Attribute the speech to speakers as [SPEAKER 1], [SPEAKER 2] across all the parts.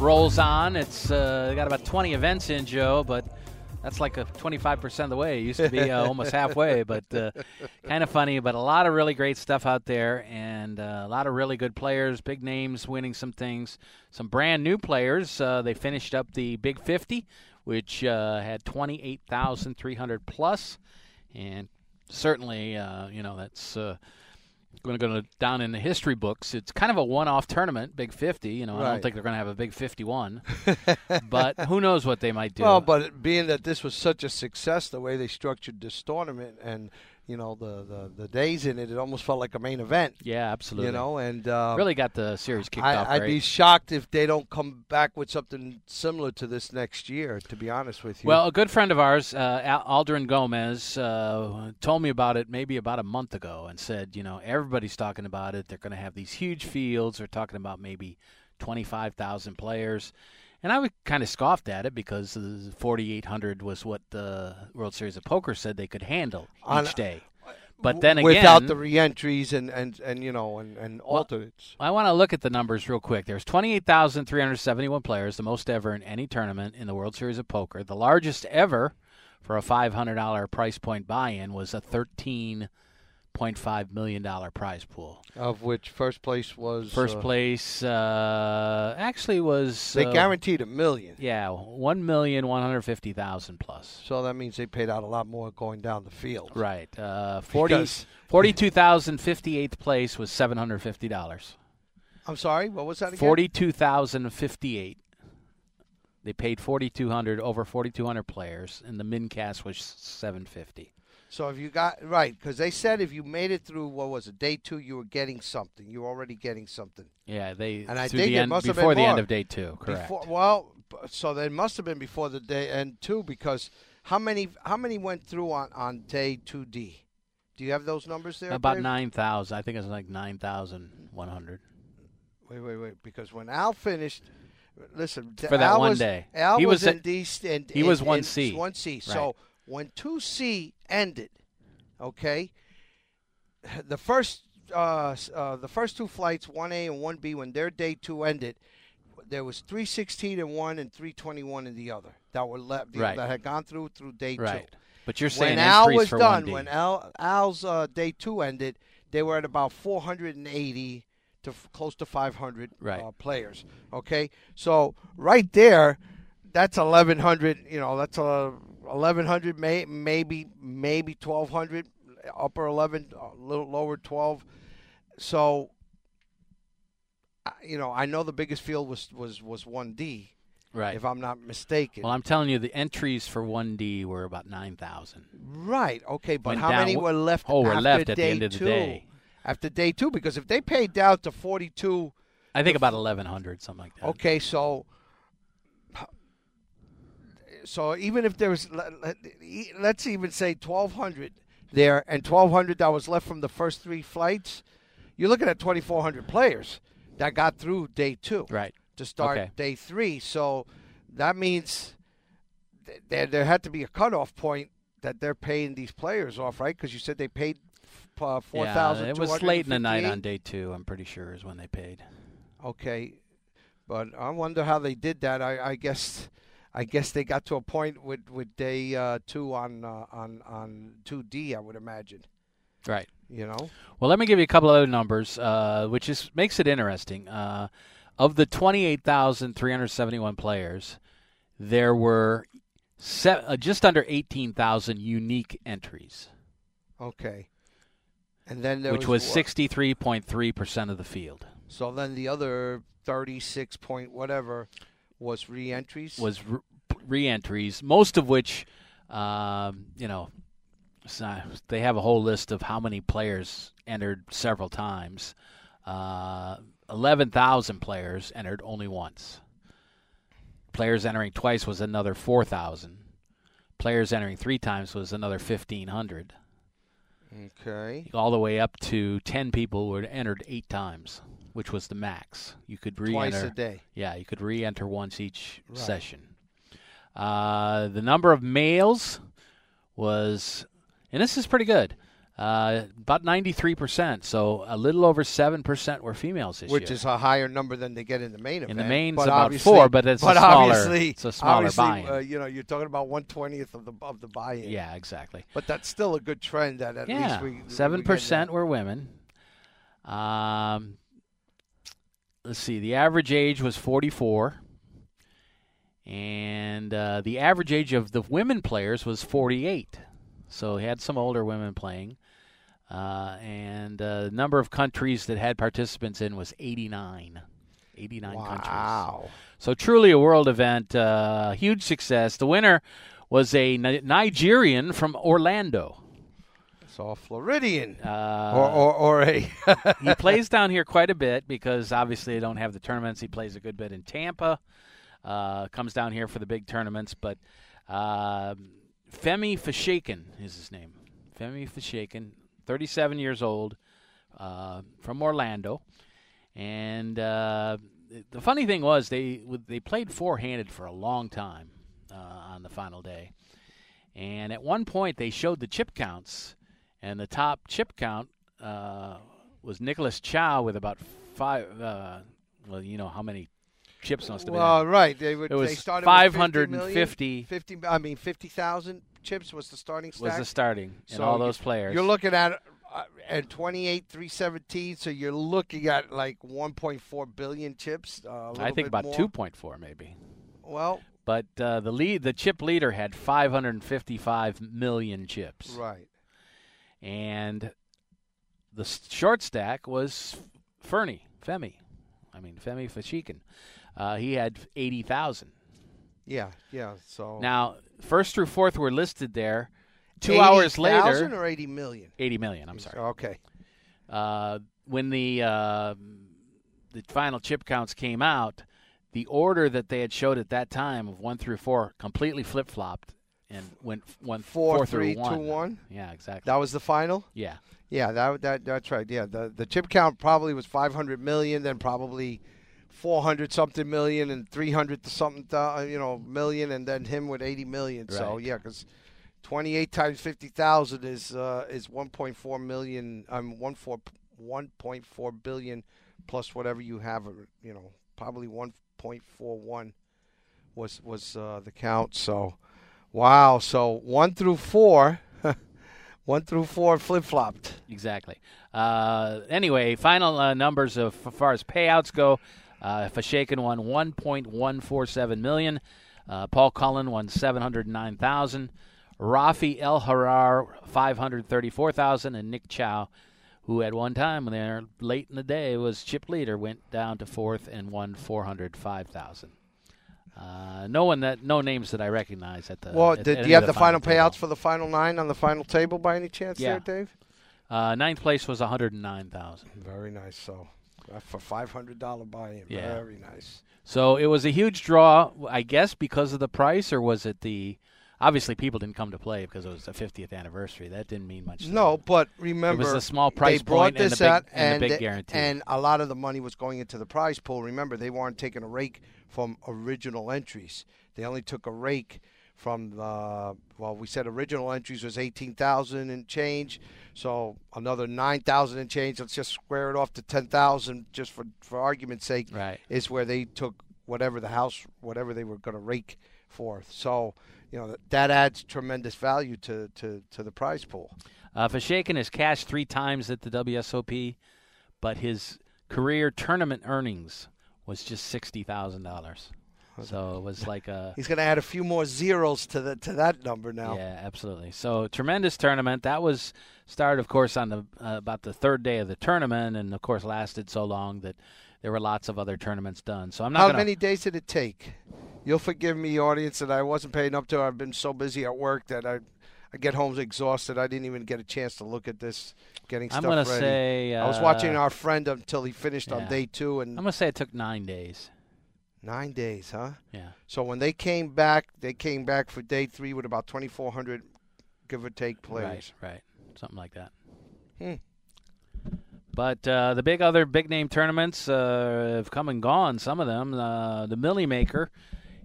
[SPEAKER 1] rolls on. It's uh, got about 20 events in, Joe, but that's like a 25% of the way. It used to be uh, almost halfway, but uh, kind of funny. But a lot of really great stuff out there, and uh, a lot of really good players, big names winning some things. Some brand new players. Uh, they finished up the Big 50, which uh, had 28,300 plus, and certainly, uh, you know, that's going to go down in the history books. It's kind of a one-off tournament, Big 50. You know,
[SPEAKER 2] Right.
[SPEAKER 1] I don't think they're going to have a Big 51, but who knows what they might do.
[SPEAKER 2] Well, but being that this was such a success, the way they structured this tournament and you know the, the, the days in it, it almost felt like a main event.
[SPEAKER 1] yeah, absolutely.
[SPEAKER 2] You know, and uh,
[SPEAKER 1] really got the series kicked off
[SPEAKER 2] I, I'd
[SPEAKER 1] great.
[SPEAKER 2] be shocked if they don't come back with something similar to this next year. To be honest with you.
[SPEAKER 1] Well, a good friend of ours, uh, Aldrin Gomez, uh, told me about it maybe about a month ago and said, you know, everybody's talking about it. They're going to have these huge fields. They're talking about maybe 25,000 players. And I would kind of scoffed at it because the 4,800 was what the World Series of Poker said they could handle
[SPEAKER 2] On-
[SPEAKER 1] each day. But then again,
[SPEAKER 2] without the reentries and, and, and you know and, and alternates.
[SPEAKER 1] I want to look at the numbers real quick. There's 28,371 players, the most ever in any tournament in the World Series of Poker. The largest ever for a $500 price point buy-in was a 13.5 million dollar prize pool.
[SPEAKER 2] Of which first place was
[SPEAKER 1] First
[SPEAKER 2] uh,
[SPEAKER 1] place uh, actually was
[SPEAKER 2] They
[SPEAKER 1] uh,
[SPEAKER 2] guaranteed a million,
[SPEAKER 1] yeah, 1,150,000 plus.
[SPEAKER 2] so that means they paid out a lot more going down the field.
[SPEAKER 1] Right. Uh, 40
[SPEAKER 2] Because-
[SPEAKER 1] 42,058th place was $750.
[SPEAKER 2] I'm sorry, what was that again?
[SPEAKER 1] Forty-two thousand fifty-eight. They paid forty-two hundred over forty-two hundred players, and the min cash was seven fifty.
[SPEAKER 2] So if you got right, because they said if you made it through what was it, day two, you were getting something. You were already getting something.
[SPEAKER 1] Yeah, they
[SPEAKER 2] And I think
[SPEAKER 1] the
[SPEAKER 2] it
[SPEAKER 1] end,
[SPEAKER 2] must have been before
[SPEAKER 1] the end of day two. Correct.
[SPEAKER 2] Before, well, so they must have been before the day end two because how many how many went through on on day two D? Do you have those numbers there?
[SPEAKER 1] About
[SPEAKER 2] Dave?
[SPEAKER 1] nine thousand. I think it was like nine thousand one hundred
[SPEAKER 2] Wait, wait, wait. Because when Al finished, listen
[SPEAKER 1] For that
[SPEAKER 2] Al
[SPEAKER 1] one
[SPEAKER 2] was,
[SPEAKER 1] day.
[SPEAKER 2] Al
[SPEAKER 1] He
[SPEAKER 2] was,
[SPEAKER 1] was
[SPEAKER 2] in D. In,
[SPEAKER 1] he was one C.
[SPEAKER 2] One C. So when two C ended, okay, the first uh, uh, the first two flights, one A and one B, when their day two ended, there was three sixteen in one and three twenty one in the other that were left
[SPEAKER 1] Right.
[SPEAKER 2] that had gone through through day
[SPEAKER 1] Right.
[SPEAKER 2] two.
[SPEAKER 1] But you're saying
[SPEAKER 2] when Al was done,
[SPEAKER 1] 1D.
[SPEAKER 2] when Al Al's uh, day two ended, they were at about 480 to f- close to 500
[SPEAKER 1] Right.
[SPEAKER 2] uh, players. Okay, so right there, that's 1100. You know, that's a 1100, may, maybe maybe 1200, upper 11, little lower 12. So, you know, I know the biggest field was was was 1D,
[SPEAKER 1] right.
[SPEAKER 2] if I'm not mistaken.
[SPEAKER 1] well, I'm telling you, the entries for one D were about nine thousand.
[SPEAKER 2] Right. Okay, but
[SPEAKER 1] Went
[SPEAKER 2] how
[SPEAKER 1] down-
[SPEAKER 2] many were left?
[SPEAKER 1] Oh, were left at the end of the
[SPEAKER 2] two?
[SPEAKER 1] day.
[SPEAKER 2] After day two, because if they paid down to forty-two,
[SPEAKER 1] I think about eleven hundred, something like that.
[SPEAKER 2] okay, so so even if there was, let- let- let's even say twelve hundred there, and twelve hundred that was left from the first three flights, you're looking at twenty-four hundred players that got through day two
[SPEAKER 1] Right.
[SPEAKER 2] to start
[SPEAKER 1] Okay.
[SPEAKER 2] day three. So that means th- there there had to be a cutoff point that they're paying these players off, right? Because you said they paid uh, four thousand.
[SPEAKER 1] Yeah, it was late in the night on day two. I'm pretty sure is when they paid.
[SPEAKER 2] Okay, but I wonder how they did that. I, I guess. I guess they got to a point with, with day uh, two on uh, on on two D. I would imagine.
[SPEAKER 1] Right.
[SPEAKER 2] You know.
[SPEAKER 1] Well, let me give you a couple other numbers, uh, which is makes it interesting. Uh, of the 28,371 players, there were se- uh, just under 18,000 unique entries,
[SPEAKER 2] Okay. And then there
[SPEAKER 1] which
[SPEAKER 2] was,
[SPEAKER 1] was 63.3 percent of the field.
[SPEAKER 2] So then the other thirty-six point whatever was re-entries.
[SPEAKER 1] Was re- re-entries, most of which, um, you know, they have a whole list of how many players entered several times. Uh, 11,000 players entered only once. Players entering twice was another 4,000. Players entering three times was another 1,500.
[SPEAKER 2] Okay.
[SPEAKER 1] All the way up to 10 people who had entered eight times, which was the max. You could re-enter.
[SPEAKER 2] Twice a day.
[SPEAKER 1] Yeah, you could re-enter once each
[SPEAKER 2] Right.
[SPEAKER 1] session. Uh, the number of males was, and this is pretty good, uh, about 93%. So a little over 7% were females this
[SPEAKER 2] Which
[SPEAKER 1] year.
[SPEAKER 2] is a higher number than they get in the main event.
[SPEAKER 1] In the main's
[SPEAKER 2] but
[SPEAKER 1] about four, but it's a
[SPEAKER 2] but
[SPEAKER 1] smaller-
[SPEAKER 2] obviously,
[SPEAKER 1] it's a smaller
[SPEAKER 2] obviously,
[SPEAKER 1] buy-in.
[SPEAKER 2] Uh, you know, you're talking about one twentieth of the of the buy-in.
[SPEAKER 1] yeah, exactly.
[SPEAKER 2] But that's still a good trend. That at
[SPEAKER 1] yeah,
[SPEAKER 2] least we we
[SPEAKER 1] seven
[SPEAKER 2] get
[SPEAKER 1] percent were women. Um, let's see. The average age was forty-four, and uh, the average age of the women players was forty-eight. So he had some older women playing, uh, and uh, the number of countries that had participants in was eighty-nine. Eighty-nine
[SPEAKER 2] that.
[SPEAKER 1] countries.
[SPEAKER 2] Wow.
[SPEAKER 1] So truly a world event, uh, huge success. The winner was a Ni- Nigerian from Orlando.
[SPEAKER 2] A Floridian
[SPEAKER 1] Uh,
[SPEAKER 2] or, or or a
[SPEAKER 1] he plays down here quite a bit because obviously they don't have the tournaments. He plays a good bit in Tampa. Uh, comes down here for the big tournaments, but uh, Femi Fashakin is his name. Femi Fashakin, 37 years old, uh, from Orlando, and uh, the funny thing was they they played four-handed for a long time uh, on the final day, and at one point they showed the chip counts, and the top chip count uh, was Nicholas Chow with about five. Uh, well, you know how many chips must have been.
[SPEAKER 2] well, right. They would.
[SPEAKER 1] It was
[SPEAKER 2] they started
[SPEAKER 1] 550
[SPEAKER 2] With 50, 50 I mean, fifty thousand chips was the starting stack.
[SPEAKER 1] was the starting and
[SPEAKER 2] So
[SPEAKER 1] all those players.
[SPEAKER 2] You're looking at uh, at 28 317, so you're looking at like 1.4 billion chips. Uh, a
[SPEAKER 1] I think about
[SPEAKER 2] more.
[SPEAKER 1] 2.4 maybe.
[SPEAKER 2] Well,
[SPEAKER 1] But uh, the lead, the chip leader had 555 million chips,
[SPEAKER 2] right.
[SPEAKER 1] And the short stack was Fernie Femi. I mean Femi Fashakin. Uh, he had 80,000.
[SPEAKER 2] Yeah, yeah. So
[SPEAKER 1] Now, first through fourth were listed there. Two
[SPEAKER 2] 80,000
[SPEAKER 1] hours later,
[SPEAKER 2] or 80 million.
[SPEAKER 1] 80 million. I'm sorry.
[SPEAKER 2] Okay.
[SPEAKER 1] uh, when the uh, the final chip counts came out, the order that they had showed at that time of one through four completely flip flopped and went one
[SPEAKER 2] Four,
[SPEAKER 1] four
[SPEAKER 2] three,
[SPEAKER 1] one.
[SPEAKER 2] two, one.
[SPEAKER 1] Yeah, exactly.
[SPEAKER 2] That was the final.
[SPEAKER 1] yeah,
[SPEAKER 2] Yeah, that that that's right. Yeah, the the chip count probably was 500 million, then probably 400 something million, and 300 something, thou- you know, million, and then him with 80 million. So yeah, because 28 times 50,000 is uh, is 1.4 million. Um, one four 1.4 billion plus whatever you have. uh, You know, probably 1.41 was was uh, the count. So, wow. So one through four. One through four flip flopped.
[SPEAKER 1] exactly. Uh, anyway, final uh, numbers of as far as payouts go. Uh, Fashakin won 1.147 million. Uh, Paul Cullen won 709,000. Rafi El Harar 534,000, and Nick Chow, who at one time when they're late in the day was chip leader, went down to fourth and won 405,000. Uh, no one that no names that I recognize at the.
[SPEAKER 2] Well,
[SPEAKER 1] at
[SPEAKER 2] did
[SPEAKER 1] any
[SPEAKER 2] you have
[SPEAKER 1] of
[SPEAKER 2] the, final
[SPEAKER 1] table.
[SPEAKER 2] payouts for the final nine on the final table by any chance
[SPEAKER 1] Yeah.
[SPEAKER 2] there, Dave?
[SPEAKER 1] Uh, ninth place was 109,000.
[SPEAKER 2] Very nice. So uh, for five hundred dollar buy-in,
[SPEAKER 1] Yeah.
[SPEAKER 2] very nice.
[SPEAKER 1] So it was a huge draw, I guess, because of the price, or was it the? Obviously, people didn't come to play because it was the 50th anniversary. That didn't mean much.
[SPEAKER 2] No, but remember,
[SPEAKER 1] it was a small price
[SPEAKER 2] they brought
[SPEAKER 1] point and
[SPEAKER 2] this
[SPEAKER 1] the big, and
[SPEAKER 2] and
[SPEAKER 1] the big
[SPEAKER 2] they-
[SPEAKER 1] guarantee.
[SPEAKER 2] and a lot of the money was going into the prize pool. Remember, they weren't taking a rake from original entries. They only took a rake from the well, we said original entries was eighteen thousand and change, so another nine thousand and change. Let's just square it off to ten thousand, just for for argument's sake.
[SPEAKER 1] right.
[SPEAKER 2] is where they took whatever the house, whatever they were going to rake for. So, you know, that adds tremendous value to, to, to the prize pool.
[SPEAKER 1] Uh, Fashakin has cashed three times at the WSOP, but his career tournament earnings was just sixty thousand dollars. So it was like a
[SPEAKER 2] He's going to add a few more zeros to the to that number now.
[SPEAKER 1] Yeah, absolutely. So tremendous tournament. That was started, of course, on the uh, about the third day of the tournament, and of course lasted so long that there were lots of other tournaments done. So I'm not
[SPEAKER 2] How
[SPEAKER 1] gonna.
[SPEAKER 2] many days did it take? You'll forgive me, audience, that I wasn't paying up to. I've been so busy at work that I, I get home exhausted. I didn't even get a chance to look at this, getting
[SPEAKER 1] I'm
[SPEAKER 2] stuff
[SPEAKER 1] gonna
[SPEAKER 2] ready.
[SPEAKER 1] say. Uh,
[SPEAKER 2] I was watching our friend until he finished on day two, and
[SPEAKER 1] I'm gonna say it took nine days.
[SPEAKER 2] Nine days, huh?
[SPEAKER 1] Yeah.
[SPEAKER 2] So when they came back, they came back for day three with about 2,400, give or take, players.
[SPEAKER 1] Right, right. Something like that.
[SPEAKER 2] Hmm.
[SPEAKER 1] But uh, the big other big name tournaments uh, have come and gone. Some of them. Uh, the Millie Maker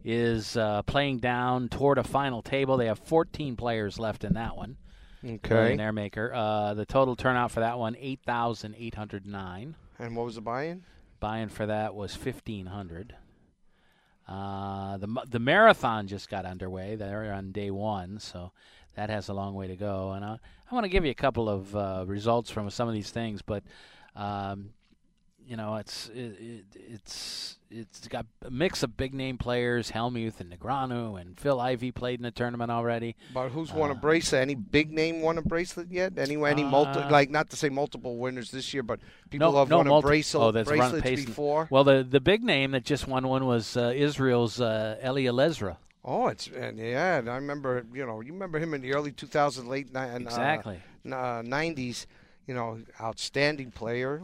[SPEAKER 1] is uh, playing down toward a final table. They have 14 players left in that one.
[SPEAKER 2] Okay.
[SPEAKER 1] Millionaire Maker. Uh, the total turnout for that one 8,809.
[SPEAKER 2] And what was the buy-in?
[SPEAKER 1] Buy-in for that was 1,500. Uh, the the marathon just got underway. They're on day one, so that has a long way to go. And I, I want to give you a couple of uh, results from some of these things, but um, you know, it's it, it, it's it's got a mix of big name players. Helmuth and Negreanu and Phil Ivey played in the tournament already.
[SPEAKER 2] But who's won a
[SPEAKER 1] Uh,
[SPEAKER 2] bracelet? Any big name won a bracelet yet? Any any multi
[SPEAKER 1] Uh,
[SPEAKER 2] like not to say multiple winners this year, but people
[SPEAKER 1] No,
[SPEAKER 2] have
[SPEAKER 1] no
[SPEAKER 2] won
[SPEAKER 1] multi-
[SPEAKER 2] a bracelet
[SPEAKER 1] oh, that's
[SPEAKER 2] bracelets before.
[SPEAKER 1] Well, the the big name that just won one was uh, Israel's uh, Eli Elezra.
[SPEAKER 2] Oh, it's and yeah, and I remember you know you remember him in the early 2000s, late ni- uh,
[SPEAKER 1] Exactly.
[SPEAKER 2] n- uh, 90s. You know, outstanding player,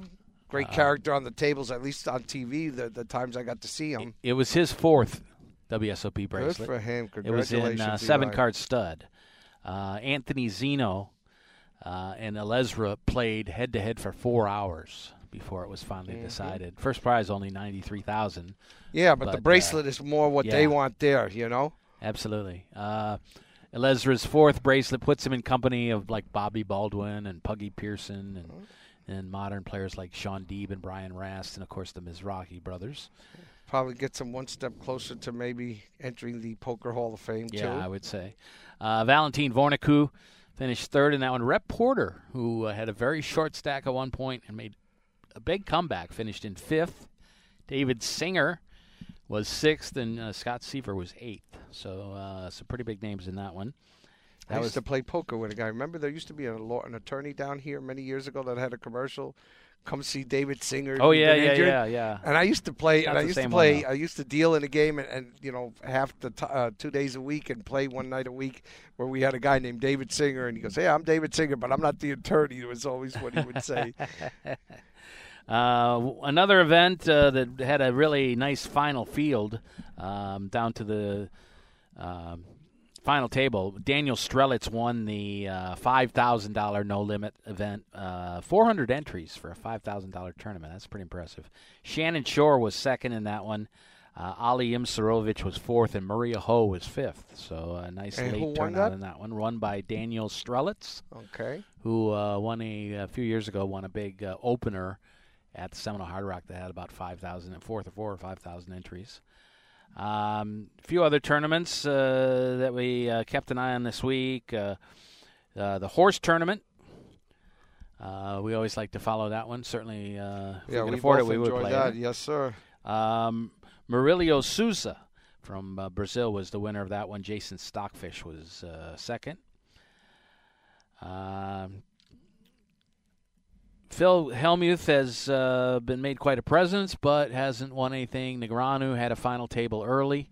[SPEAKER 2] great
[SPEAKER 1] Uh,
[SPEAKER 2] character on the tables, at least on TV. The the times I got to see him.
[SPEAKER 1] It was his fourth WSOP
[SPEAKER 2] Good for him. Congratulations.
[SPEAKER 1] It was in uh, seven card stud. Uh, Anthony Zinno uh, and Elezra played head to head for four hours before it was finally
[SPEAKER 2] Mhm.
[SPEAKER 1] decided. First prize only ninety three thousand.
[SPEAKER 2] Yeah, but,
[SPEAKER 1] but,
[SPEAKER 2] the
[SPEAKER 1] uh,
[SPEAKER 2] bracelet is more what they want there. You know.
[SPEAKER 1] Absolutely. Uh, Elezra's fourth bracelet puts him in company of like Bobby Baldwin and Puggy Pearson and and modern players like Shaun Deeb and Brian Rast and of course the Mizrachi brothers.
[SPEAKER 2] Probably gets them one step closer to maybe entering the Poker Hall of Fame
[SPEAKER 1] Yeah,
[SPEAKER 2] too.
[SPEAKER 1] I would say. Uh, Valentin Vornicu finished third in that one. Rep Porter, who uh, had a very short stack at one point and made a big comeback, finished in fifth. David Singer was sixth, and uh, Scott Seiver was eighth. So uh, some pretty big names in that one.
[SPEAKER 2] I
[SPEAKER 1] That
[SPEAKER 2] used
[SPEAKER 1] was
[SPEAKER 2] to play poker with a guy. Remember, there used to be a law, an attorney down here many years ago that had a commercial. Come see David Singer.
[SPEAKER 1] oh yeah yeah yeah yeah.
[SPEAKER 2] And I used to play,
[SPEAKER 1] Not
[SPEAKER 2] and I used to
[SPEAKER 1] same one,
[SPEAKER 2] play. I used to deal in a game, and, and you know, half the t- uh, two days a week, and play one night a week, where we had a guy named David Singer, and he goes, "Hey, I'm David Singer, but I'm not the attorney." It was always what he would say.
[SPEAKER 1] Uh, another event uh, that had a really nice final field um, down to the um, final table. Daniel Strelitz won the uh, $5,000 no limit event. Uh, 400 entries for a $5,000 tournament. That's pretty impressive. Shannon Shorr was second in that one. Uh, Ali Imsirovic was fourth, and Maria Ho was fifth. So a nice
[SPEAKER 2] And
[SPEAKER 1] late turnout
[SPEAKER 2] that?
[SPEAKER 1] in that one, run by Daniel Strelitz
[SPEAKER 2] Okay.
[SPEAKER 1] who uh, won a, a few years ago won a big uh, opener at the Seminole Hard Rock that had about 5,000 and fourth or four or 5,000 entries. Um, a few other tournaments uh, that we uh, kept an eye on this week. Uh, uh, the horse tournament. Uh, we always like to follow that one. Certainly, uh, if
[SPEAKER 2] yeah,
[SPEAKER 1] we can
[SPEAKER 2] we
[SPEAKER 1] afford it, we would play
[SPEAKER 2] that.
[SPEAKER 1] it.
[SPEAKER 2] Yes, sir.
[SPEAKER 1] Um, Murilo Souza from uh, Brazil was the winner of that one. Jason Stockfish was uh, second. Phil Helmuth has uh, been made quite a presence, but hasn't won anything. Negreanu had a final table early,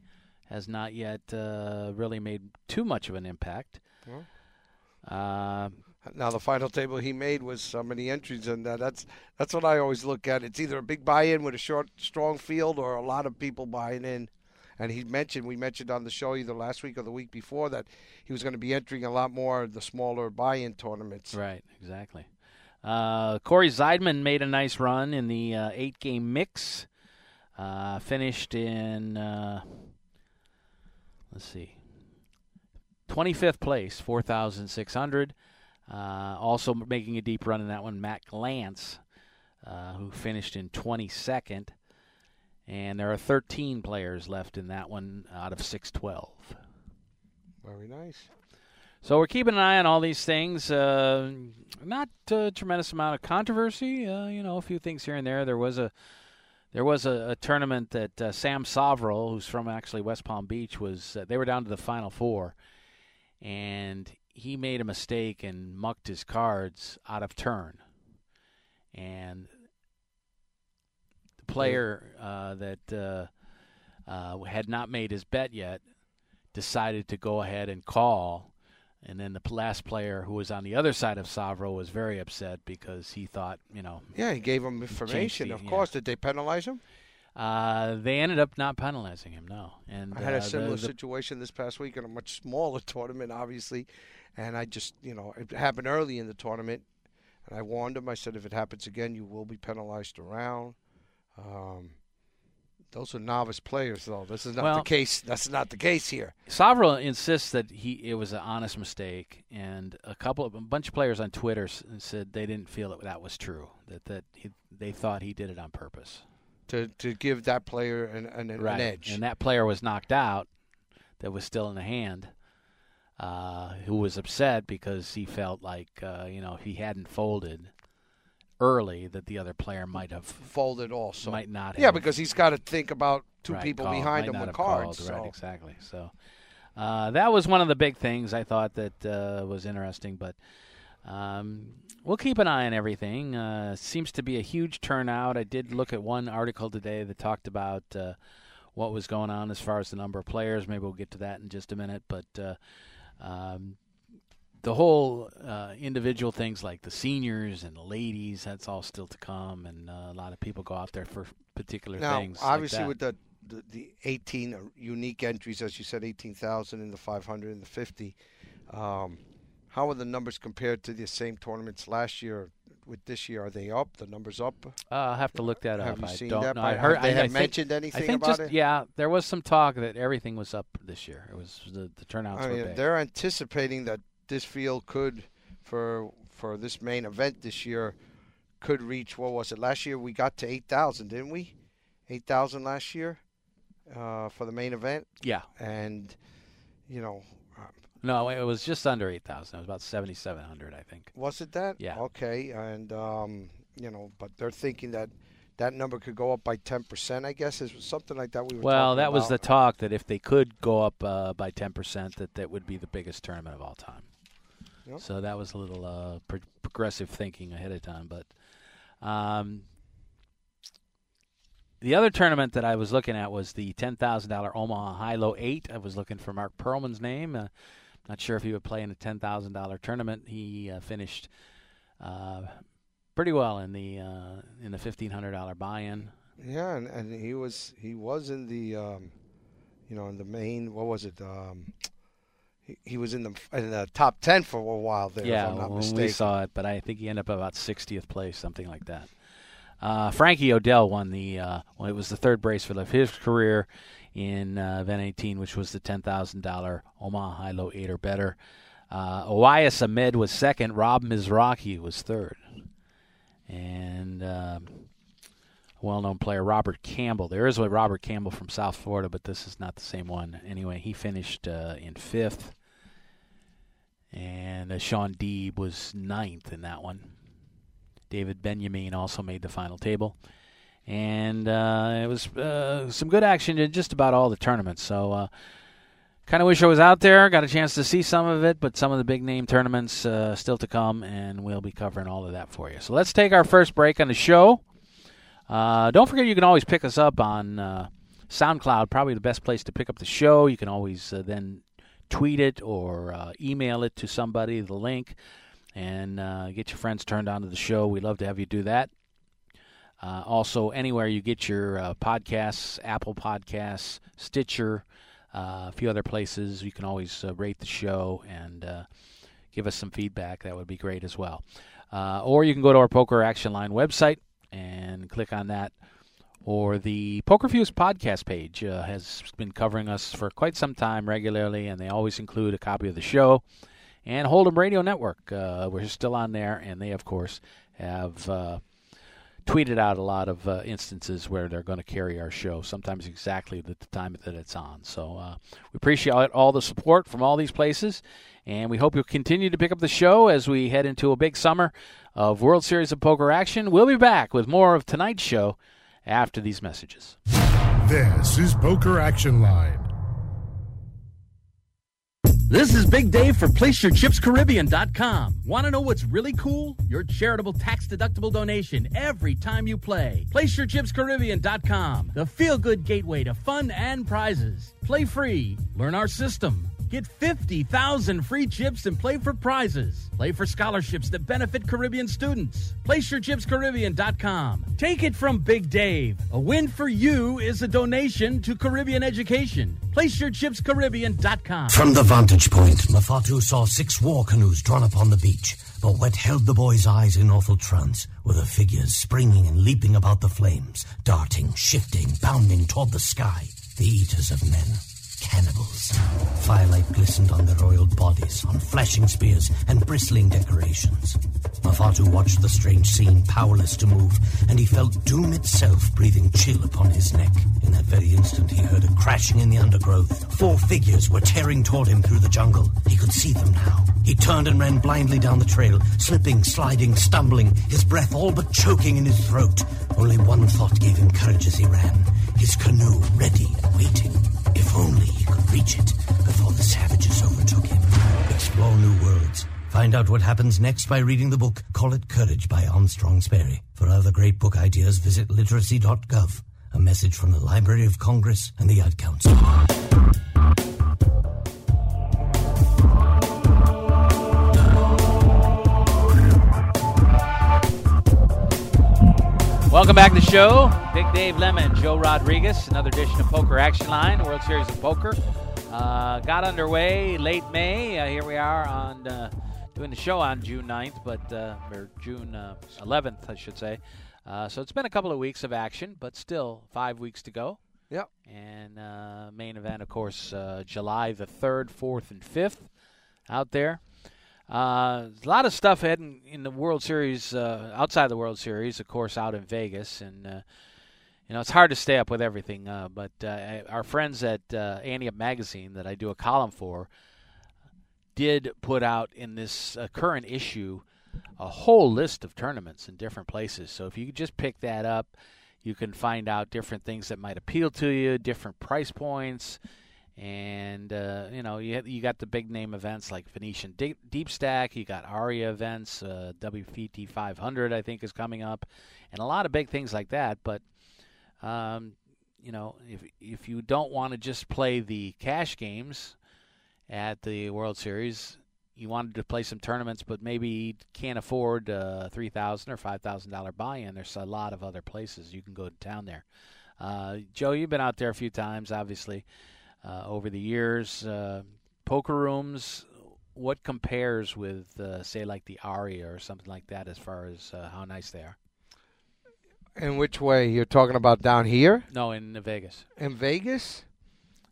[SPEAKER 1] has not yet uh, really made too much of an impact. Uh,
[SPEAKER 2] Now the final table he made was so many entries, and uh, that's that's what I always look at. It's either a big buy-in with a short, strong field, or a lot of people buying in. And he mentioned, we mentioned on the show either last week or the week before that he was going to be entering a lot more of the smaller buy-in tournaments.
[SPEAKER 1] Right, exactly. Uh, Corey Zeidman made a nice run in the uh, eight game mix. Uh, finished in, uh, let's see, 25th place, 4,600. Uh, also making a deep run in that one, Matt Glantz, uh, who finished in 22nd. And there are 13 players left in that one out of 612.
[SPEAKER 2] Very nice.
[SPEAKER 1] So we're keeping an eye on all these things. Uh, not a tremendous amount of controversy. Uh, you know, a few things here and there. There was a there was a, a tournament that uh, Sam Soverel, who's from actually West Palm Beach, was. Uh, they were down to the final four, and he made a mistake and mucked his cards out of turn, and the player uh, that uh, had not made his bet yet decided to go ahead and call. And then the last player who was on the other side of Soverel was very upset because he thought, you know,
[SPEAKER 2] Yeah, he gave him information.
[SPEAKER 1] the-
[SPEAKER 2] of
[SPEAKER 1] yeah.
[SPEAKER 2] course, did they penalize him?
[SPEAKER 1] Uh, they ended up not penalizing him. No, and
[SPEAKER 2] I had
[SPEAKER 1] uh,
[SPEAKER 2] a similar
[SPEAKER 1] the, the,
[SPEAKER 2] situation this past week in a much smaller tournament, obviously, and I just you know it happened early in the tournament, and I warned him. I said if it happens again, you will be penalized around. Um, those are novice players, though. This is not
[SPEAKER 1] Well-
[SPEAKER 2] the case. That's not the case here.
[SPEAKER 1] Soverel insists that he it was an honest mistake, and a couple of a bunch of players on Twitter s- said they didn't feel that that was true. That that he, they thought he did it on purpose.
[SPEAKER 2] To to give that player an, an, an
[SPEAKER 1] right.
[SPEAKER 2] edge.
[SPEAKER 1] And that player was knocked out that was still in the hand, uh, who was upset because he felt like, uh, you know, he hadn't folded early, that the other player might have,
[SPEAKER 2] folded also.
[SPEAKER 1] might not have.
[SPEAKER 2] yeah, because he's got to think about two
[SPEAKER 1] right,
[SPEAKER 2] people
[SPEAKER 1] called,
[SPEAKER 2] behind him with cards.
[SPEAKER 1] called, Right, exactly. So uh, that was one of the big things I thought that uh, was interesting, but. Um, we'll keep an eye on everything. Uh, seems to be a huge turnout. I did look at one article today that talked about uh, what was going on as far as the number of players. Maybe we'll get to that in just a minute. But uh, um, the whole uh, individual things like the seniors and the ladies, that's all still to come. And uh, a lot of people go out there for particular
[SPEAKER 2] Now,
[SPEAKER 1] things. like
[SPEAKER 2] obviously,
[SPEAKER 1] that.
[SPEAKER 2] with the, the the 18 unique entries, as you said, 18,000 in the 500 and the 50. Um, how are the numbers compared to the same tournaments last year? With this year, are they up? The numbers up?
[SPEAKER 1] Uh, I'll have to look that
[SPEAKER 2] Have
[SPEAKER 1] up.
[SPEAKER 2] you
[SPEAKER 1] I
[SPEAKER 2] seen
[SPEAKER 1] don't
[SPEAKER 2] that?
[SPEAKER 1] know. I heard
[SPEAKER 2] they
[SPEAKER 1] I,
[SPEAKER 2] have
[SPEAKER 1] I think,
[SPEAKER 2] mentioned
[SPEAKER 1] I
[SPEAKER 2] anything
[SPEAKER 1] think
[SPEAKER 2] about
[SPEAKER 1] just
[SPEAKER 2] it?
[SPEAKER 1] yeah, there was some talk that everything was up this year. It was the the turnouts
[SPEAKER 2] I
[SPEAKER 1] were
[SPEAKER 2] mean,
[SPEAKER 1] big.
[SPEAKER 2] they're anticipating that this field could, for for this main event this year, could reach what was it last year? We got to 8,000, didn't we? 8,000 last year uh, for the main event,
[SPEAKER 1] Yeah,
[SPEAKER 2] and you know,
[SPEAKER 1] no, it was just under eight thousand. It was about seventy seven hundred, I think.
[SPEAKER 2] Was it that?
[SPEAKER 1] Yeah.
[SPEAKER 2] Okay, and um, you know, but they're thinking that that number could go up by ten percent. I guess is something like that. We were
[SPEAKER 1] Well, that was the talk that if they could go up uh, by ten percent, that that would be the biggest tournament of all time.
[SPEAKER 2] Yep.
[SPEAKER 1] So that was a little uh, pro- progressive thinking ahead of time. But um, the other tournament that I was looking at was the ten thousand dollar Omaha High Low Eight. I was looking for Mark Perlman's name. Uh, not sure if he would play in a ten thousand dollar tournament. He uh, finished uh, pretty well in the uh, in the fifteen hundred dollar buy-in.
[SPEAKER 2] yeah, and, and he was he was in the um, you know in the main what was it um, he, he was in the in the top ten for a while there.
[SPEAKER 1] yeah,
[SPEAKER 2] if I'm not
[SPEAKER 1] when
[SPEAKER 2] mistaken.
[SPEAKER 1] we saw it, but I think he ended up about 60th place, something like that. Uh, Frankie O'Dell won the. Uh, well, it was the third bracelet of his career in uh, event 18, which was the $10,000 Omaha High Low eight or better. Uh, Owais Ahmed was second. Rob Mizrachi was third, and um, well-known player Robert Campbell. There is a Robert Campbell from South Florida, but this is not the same one. Anyway, he finished uh, in fifth and uh, Shaun Deeb was ninth in that one. David Benjamin also made the final table, and uh, it was uh, some good action in just about all the tournaments. So, uh, kind of wish I was out there, got a chance to see some of it, but some of the big name tournaments uh, still to come, and we'll be covering all of that for you. So let's take our first break on the show. Uh, don't forget, you can always pick us up on SoundCloud, probably the best place to pick up the show. You can always then tweet it or uh, email it to somebody, the link, and uh, get your friends turned on to the show. We'd love to have you do that. Uh, also, anywhere you get your uh, podcasts, Apple Podcasts, Stitcher, uh, a few other places, you can always uh, rate the show and give us some feedback. That would be great as well. Or you can go to our Poker Action Line website and click on that or the Poker Fuse podcast page uh, has been covering us for quite some time regularly, and they always include a copy of the show. And Hold'em Radio Network, uh, we're still on there, and they, of course, have uh, tweeted out a lot of uh, instances where they're going to carry our show, sometimes exactly at the time that it's on. So uh, we appreciate all the support from all these places, and we hope you'll continue to pick up the show as we head into a big summer of World Series of Poker action. We'll be back with more of tonight's show after these messages.
[SPEAKER 3] This is Poker Action Line.
[SPEAKER 4] This is Big Dave for PlaceYourChipsCaribbean.com. Want to know what's really cool? Your charitable tax-deductible donation every time you play. PlaceYourChipsCaribbean.com, the feel-good gateway to fun and prizes. Play free, learn our system, Get 50,000 free chips and play for prizes. Play for scholarships that benefit Caribbean students. PlaceYourChipsCaribbean.com. Take it from Big Dave. A win for you is a donation to Caribbean education. PlaceYourChipsCaribbean.com.
[SPEAKER 5] From the vantage point, Mafatu saw six war canoes drawn up on the beach. But what held the boy's eyes in awful trance were the figures springing and leaping about the flames, darting, shifting, bounding toward the sky. The eaters of men. Cannibals. Firelight glistened on their oiled bodies, on flashing spears and bristling decorations. Mafatu watched the strange scene, powerless to move, and he felt doom itself breathing chill upon his neck. In that very instant, he heard a crashing in the undergrowth. Four figures were tearing toward him through the jungle. He could see them now. He turned and ran blindly down the trail, slipping, sliding, stumbling, his breath all but choking in his throat. Only one thought gave him courage as he ran. His canoe ready and waiting. If only he could reach it before the savages overtook him. Explore new worlds. Find out what happens next by reading the book Call It Courage by Armstrong Sperry. For other great book ideas, visit literacy.gov. A message from the Library of Congress and the Ad Council.
[SPEAKER 1] Welcome back to the show. Big Dave Lemon, Joe Rodriguez, another edition of Poker Action Line, World Series of Poker. Uh, got underway late May. Uh, here we are on uh, doing the show on June 9th, but uh, or June 11th, I should say. Uh, so it's been a couple of weeks of action, but still five weeks to go.
[SPEAKER 2] Yep.
[SPEAKER 1] And uh, main event, of course, July the 3rd, 4th, and 5th out there. Uh, a lot of stuff heading in the World Series, uh, outside the World Series, of course, out in Vegas, and uh, you know it's hard to stay up with everything. Uh, but uh, our friends at uh, Up Magazine, that I do a column for, did put out in this current issue a whole list of tournaments in different places. So if you just pick that up, you can find out different things that might appeal to you, different price points and uh, you know you you got the big name events like Venetian Deep, Deep Stack. You got Aria events, uh, WPT 500 I think is coming up, and a lot of big things like that. But um, you know if if you don't want to just play the cash games at the World Series, you wanted to play some tournaments, but maybe can't afford a three thousand or five thousand dollar buy-in. There's a lot of other places you can go to town there. Uh, Joe, you've been out there a few times, obviously uh, over the years. Uh, poker rooms, what compares with, uh, say, like the Aria or something like that, as far as uh, how nice they are?
[SPEAKER 2] In which way you're talking about down here?
[SPEAKER 1] No, in Vegas.
[SPEAKER 2] In Vegas,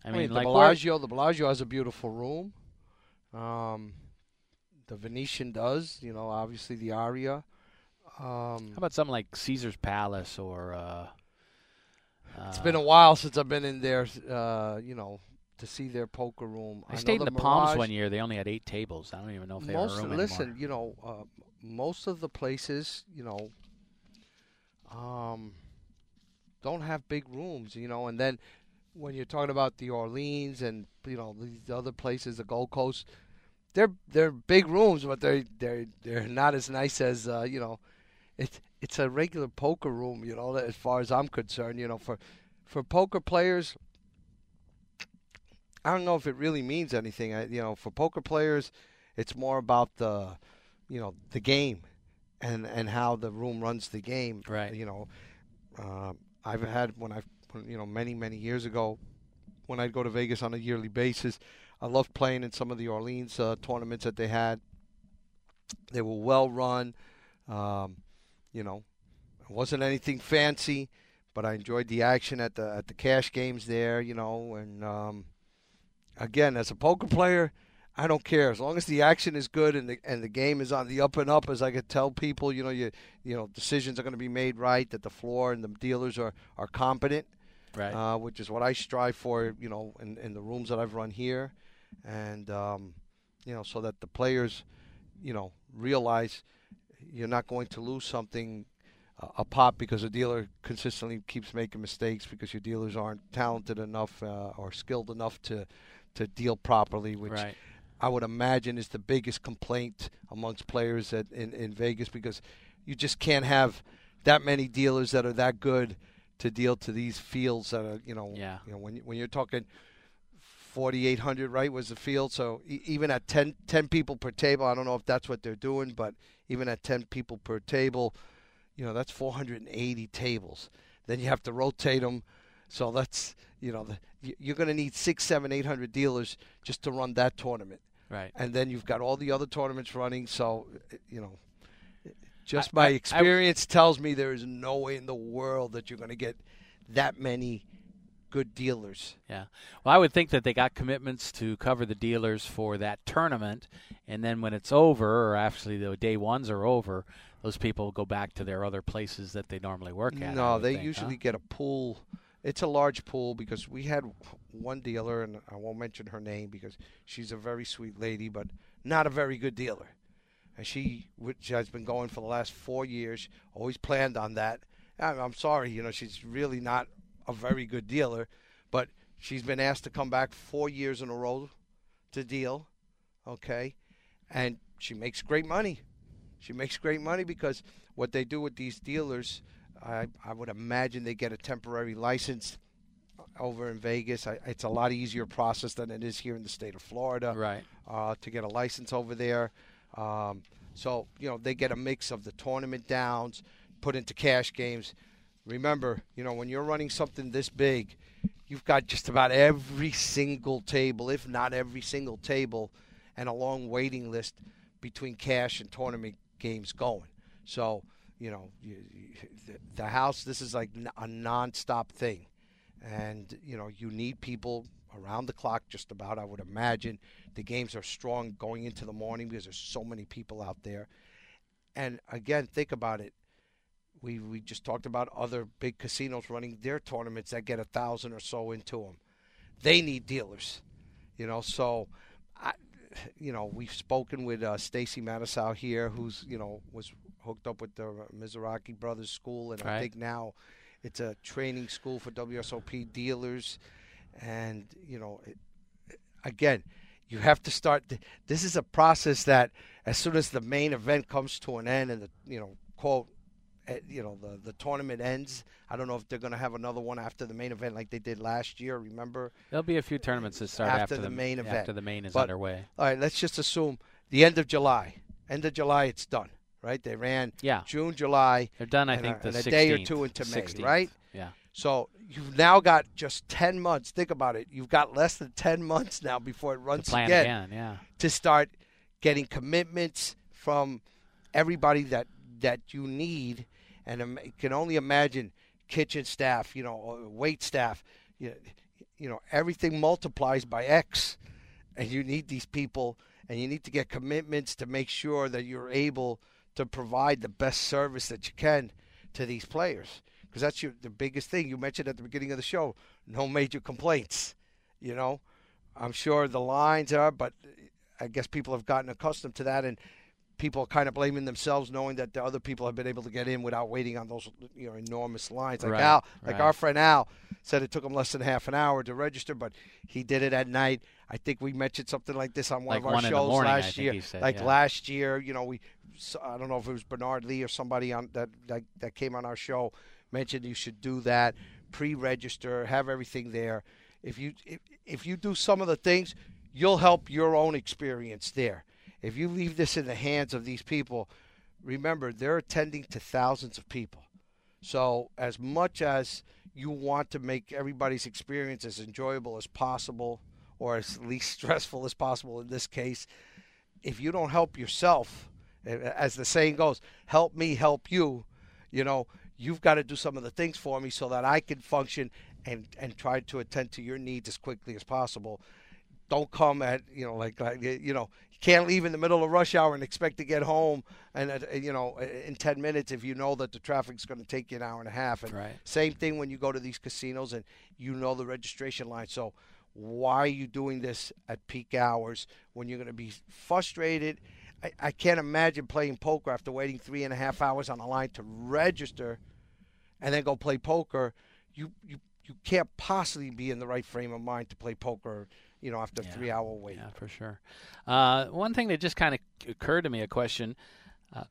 [SPEAKER 1] I mean,
[SPEAKER 2] the
[SPEAKER 1] like
[SPEAKER 2] Bellagio. The Bellagio has a beautiful room. Um, the Venetian does. You know, obviously the Aria. Um,
[SPEAKER 1] how about something like Caesar's Palace or? Uh,
[SPEAKER 2] it's been a while since I've been in there. Uh, you know, to see their poker room.
[SPEAKER 1] I, I stayed in the Palms one year. They only had eight tables. I don't even know if they
[SPEAKER 2] most,
[SPEAKER 1] have a room
[SPEAKER 2] Listen,
[SPEAKER 1] anymore.
[SPEAKER 2] you know, uh, most of the places, you know, um, don't have big rooms. You know, and then when you're talking about the Orleans and you know these other places, the Gold Coast, they're they're big rooms, but they're they're they're not as nice as uh, you know. It's it's a regular poker room, you know. As far as I'm concerned, you know, for for poker players, I don't know if it really means anything. I, you know, for poker players, it's more about the, you know, the game, and and how the room runs the game.
[SPEAKER 1] Right.
[SPEAKER 2] You know, uh, I've had when I've you know many many years ago, when I'd go to Vegas on a yearly basis, I loved playing in some of the Orleans uh, tournaments that they had. They were well run. Um, you know, it wasn't anything fancy, but I enjoyed the action at the at the cash games there. You know, and um, again, as a poker player, I don't care as long as the action is good and the and the game is on the up and up. As I could tell people, you know, you you know, decisions are going to be made right. That the floor and the dealers are are competent,
[SPEAKER 1] right?
[SPEAKER 2] Uh, which is what I strive for. You know, in in the rooms that I've run here, and um, you know, so that the players, you know, realize you're not going to lose something uh, a pop because a dealer consistently keeps making mistakes because your dealers aren't talented enough uh, or skilled enough to to deal properly, which
[SPEAKER 1] right.
[SPEAKER 2] I would imagine is the biggest complaint amongst players at, in in Vegas because you just can't have that many dealers that are that good to deal to these fields that are you know
[SPEAKER 1] yeah.
[SPEAKER 2] you know when when you're talking 4,800, right, was the field. So even at 10, 10 people per table, I don't know if that's what they're doing, but even at 10 people per table, you know, that's 480 tables. Then you have to rotate them. So that's, you know, the, you- you're going to need six, seven, 800 dealers just to run that tournament.
[SPEAKER 1] Right.
[SPEAKER 2] And then you've got all the other tournaments running. So, eh, you know, eh, just
[SPEAKER 1] I-
[SPEAKER 2] my
[SPEAKER 1] I- I-
[SPEAKER 2] experience tells me there is no way in the world that you're going to get that many good dealers.
[SPEAKER 1] Yeah. Well, I would think that they got commitments to cover the dealers for that tournament, and then when it's over, or actually the day ones are over, those people go back to their other places that they normally work at.
[SPEAKER 2] No, they
[SPEAKER 1] think,
[SPEAKER 2] usually
[SPEAKER 1] huh?
[SPEAKER 2] get a pool. It's a large pool because we had one dealer, and I won't mention her name because she's a very sweet lady, but not a very good dealer. And she, which has been going for the last four years, always planned on that. I'm I'm sorry, you know, she's really not a very good dealer, but she's been asked to come back four years in a row to deal, okay? And she makes great money. She makes great money because what they do with these dealers, I, I would imagine they get a temporary license over in Vegas. I, it's a lot easier process than it is here in the state of Florida
[SPEAKER 1] Right.
[SPEAKER 2] uh, to get a license over there. Um, so you know they get a mix of the tournament downs put into cash games. Remember, you know when you're running something this big, you've got just about every single table, if not every single table, and a long waiting list between cash and tournament games going. So you know you, you, the, house. This is like a nonstop thing, and you know you need people around the clock just about i would imagine the games are strong going into the morning because there's so many people out there and again think about it we we just talked about other big casinos running their tournaments that get a thousand or so into them they need dealers you know so I, you know we've spoken with uh, Stacy Matasow here who's you know was hooked up with the Mizrachi Brothers School and I
[SPEAKER 1] Right.
[SPEAKER 2] think now it's a training school for WSOP dealers and you know it, again you have to start th- this is a process that as soon as the main event comes to an end and the you know quote Eh, you know the the tournament ends i don't know if they're going to have another one after the main event like they did last year remember
[SPEAKER 1] There'll be a few tournaments that start
[SPEAKER 2] After
[SPEAKER 1] after,
[SPEAKER 2] the main event.
[SPEAKER 1] After the main is
[SPEAKER 2] But-
[SPEAKER 1] underway.
[SPEAKER 2] all right let's just assume the end of july end of july it's done right they ran
[SPEAKER 1] Yeah.
[SPEAKER 2] june july
[SPEAKER 1] They're done, I
[SPEAKER 2] and
[SPEAKER 1] think,
[SPEAKER 2] a-
[SPEAKER 1] the
[SPEAKER 2] and a day or two into May, right?
[SPEAKER 1] Yeah.
[SPEAKER 2] So you've now got just 10 months. Think about it. You've got less than 10 months now before it runs
[SPEAKER 1] Plan
[SPEAKER 2] again,
[SPEAKER 1] again, yeah.
[SPEAKER 2] to start getting commitments from everybody that that you need. And can only imagine kitchen staff, you know, wait staff, you know, you know, everything multiplies by X. And you need these people and you need to get commitments to make sure that you're able to provide the best service that you can to these players because that's your the biggest thing you mentioned at the beginning of the show no major complaints you know i'm sure the lines are but i guess people have gotten accustomed to that and people kind of blaming themselves knowing that the other people have been able to get in without waiting on those you know enormous lines like
[SPEAKER 1] Right,
[SPEAKER 2] al like
[SPEAKER 1] right.
[SPEAKER 2] our friend al said it took him less than half an hour to register but he did it at night i think we mentioned something like this on one
[SPEAKER 1] Like
[SPEAKER 2] of our
[SPEAKER 1] one
[SPEAKER 2] shows
[SPEAKER 1] morning,
[SPEAKER 2] last year
[SPEAKER 1] said,
[SPEAKER 2] like
[SPEAKER 1] yeah.
[SPEAKER 2] last year you know we I don't know if it was Bernard Lee or somebody on that that, that came on our show mentioned you should do that, pre-register, have everything there. If you if, if you do some of the things, you'll help your own experience there. If you leave this in the hands of these people, remember they're attending to thousands of people. So as much as you want to make everybody's experience as enjoyable as possible or as least stressful as possible in this case, if you don't help yourself, as the saying goes, help me help you, you know, you've got to do some of the things for me so that I can function and and try to attend to your needs as quickly as possible. Don't come at you know like, like you know can't leave in the middle of rush hour and expect to get home and uh, you know in 10 minutes if you know that the traffic's going to take you an hour and a half. And
[SPEAKER 1] Right.
[SPEAKER 2] same thing when you go to these casinos and you know the registration line. So why are you doing this at peak hours when you're going to be frustrated? I, I can't imagine playing poker after waiting three and a half hours on a line to register and then go play poker. You you you can't possibly be in the right frame of mind to play poker you know after a
[SPEAKER 1] Yeah.
[SPEAKER 2] three hour wait
[SPEAKER 1] Yeah, for sure. Uh, one thing that just kind of occurred to me, a question. Uh,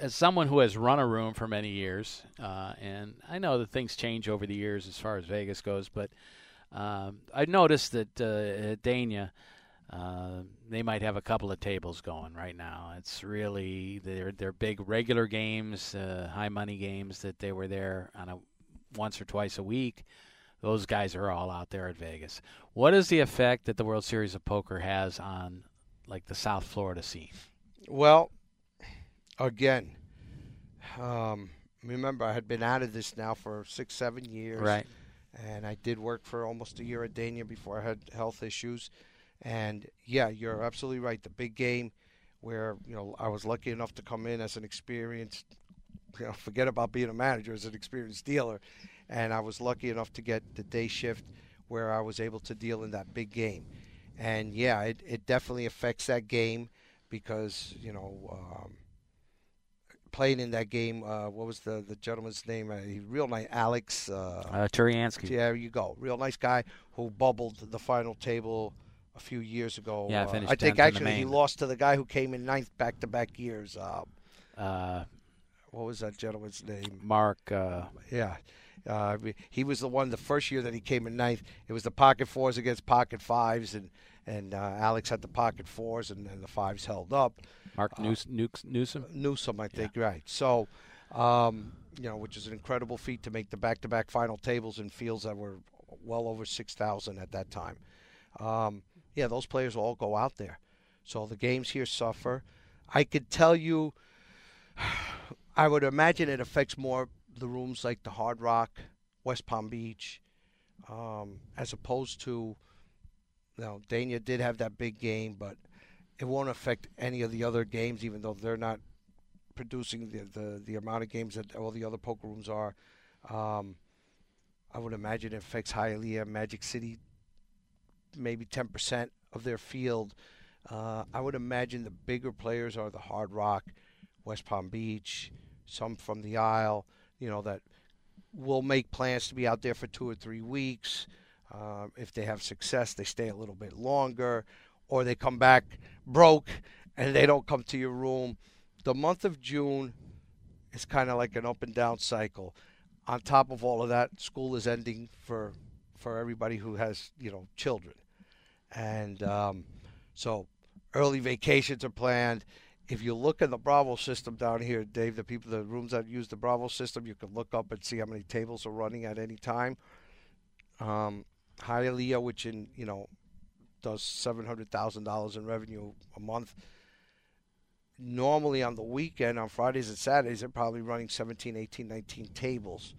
[SPEAKER 1] as someone who has run a room for many years, uh, and I know that things change over the years as far as Vegas goes, but Um, I noticed that uh, at Dania, uh, they might have a couple of tables going right now. It's really they're they're big regular games, uh, high money games that they were there on a once or twice a week. Those guys are all out there at Vegas. What is the effect that the World Series of Poker has on like the South Florida scene?
[SPEAKER 2] Well, again, um, remember I had been out of this now for six, seven years,
[SPEAKER 1] Right.
[SPEAKER 2] And I did work for almost a year at Dania before I had health issues. And yeah, you're absolutely right. The big game, where you know I was lucky enough to come in as an experienced, you know, forget about being a manager as an experienced dealer, and I was lucky enough to get the day shift where I was able to deal in that big game. And yeah, it, it definitely affects that game because you know um, playing in that game. Uh, what was the the gentleman's name? Uh, real nice, Alex. Uh,
[SPEAKER 1] Uh, Turiansky.
[SPEAKER 2] there you go, real nice guy who bubbled the final table a few years ago.
[SPEAKER 1] Yeah,
[SPEAKER 2] Uh,
[SPEAKER 1] finished
[SPEAKER 2] I think
[SPEAKER 1] 10th in the
[SPEAKER 2] actually he lost to the guy who came in ninth back to back years. Uh,
[SPEAKER 1] Uh,
[SPEAKER 2] what was that gentleman's name?
[SPEAKER 1] Mark. Uh,
[SPEAKER 2] Yeah. Uh, he was the one the first year that he came in ninth. It was the pocket fours against pocket fives, and and uh, Alex had the pocket fours, and, and the fives held up.
[SPEAKER 1] Mark News, Nukes, Newsom.
[SPEAKER 2] Newsom, I think, right. So, um, you know, which is an incredible feat to make the back-to-back final tables in fields that were well over six thousand at that time. Um, yeah, those players will all go out there. So the games here suffer. I could tell you, I would imagine it affects more the rooms like the Hard Rock, West Palm Beach, um, as opposed to, you know, Dania did have that big game, but it won't affect any of the other games, even though they're not producing the the, the amount of games that all the other poker rooms are. Um, I would imagine it affects Hialeah, Magic City, maybe 10% of their field. Uh, I would imagine the bigger players are the Hard Rock, West Palm Beach, some from the Isle, you know, that will make plans to be out there for two or three weeks. Um, if they have success, they stay a little bit longer, or they come back broke and they don't come to your room. The month of June is kind of like an up and down cycle. On top of all of that, school is ending for for everybody who has you know children, and um, so early vacations are planned. If you look at the Bravo system down here, Dave, the people, the rooms that use the Bravo system, you can look up and see how many tables are running at any time. Um, Hialeah, which in you know does seven hundred thousand dollars in revenue a month. Normally on the weekend, on Fridays and Saturdays, they're probably running 17, 18, 19 tables,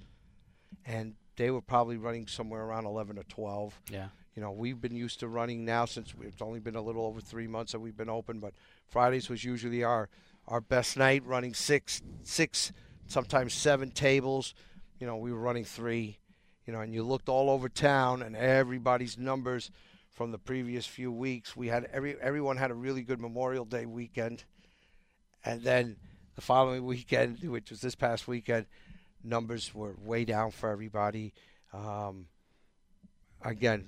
[SPEAKER 2] and they were probably running somewhere around 11 or 12.
[SPEAKER 1] Yeah.
[SPEAKER 2] You know, we've been used to running now since it's only been a little over three months that we've been open, but Fridays was usually our our best night, running six, six, sometimes seven tables. You know, we were running three. You know, and you looked all over town, and everybody's numbers from the previous few weeks. We had every everyone had a really good Memorial Day weekend, and then the following weekend, which was this past weekend, numbers were way down for everybody. Um, again,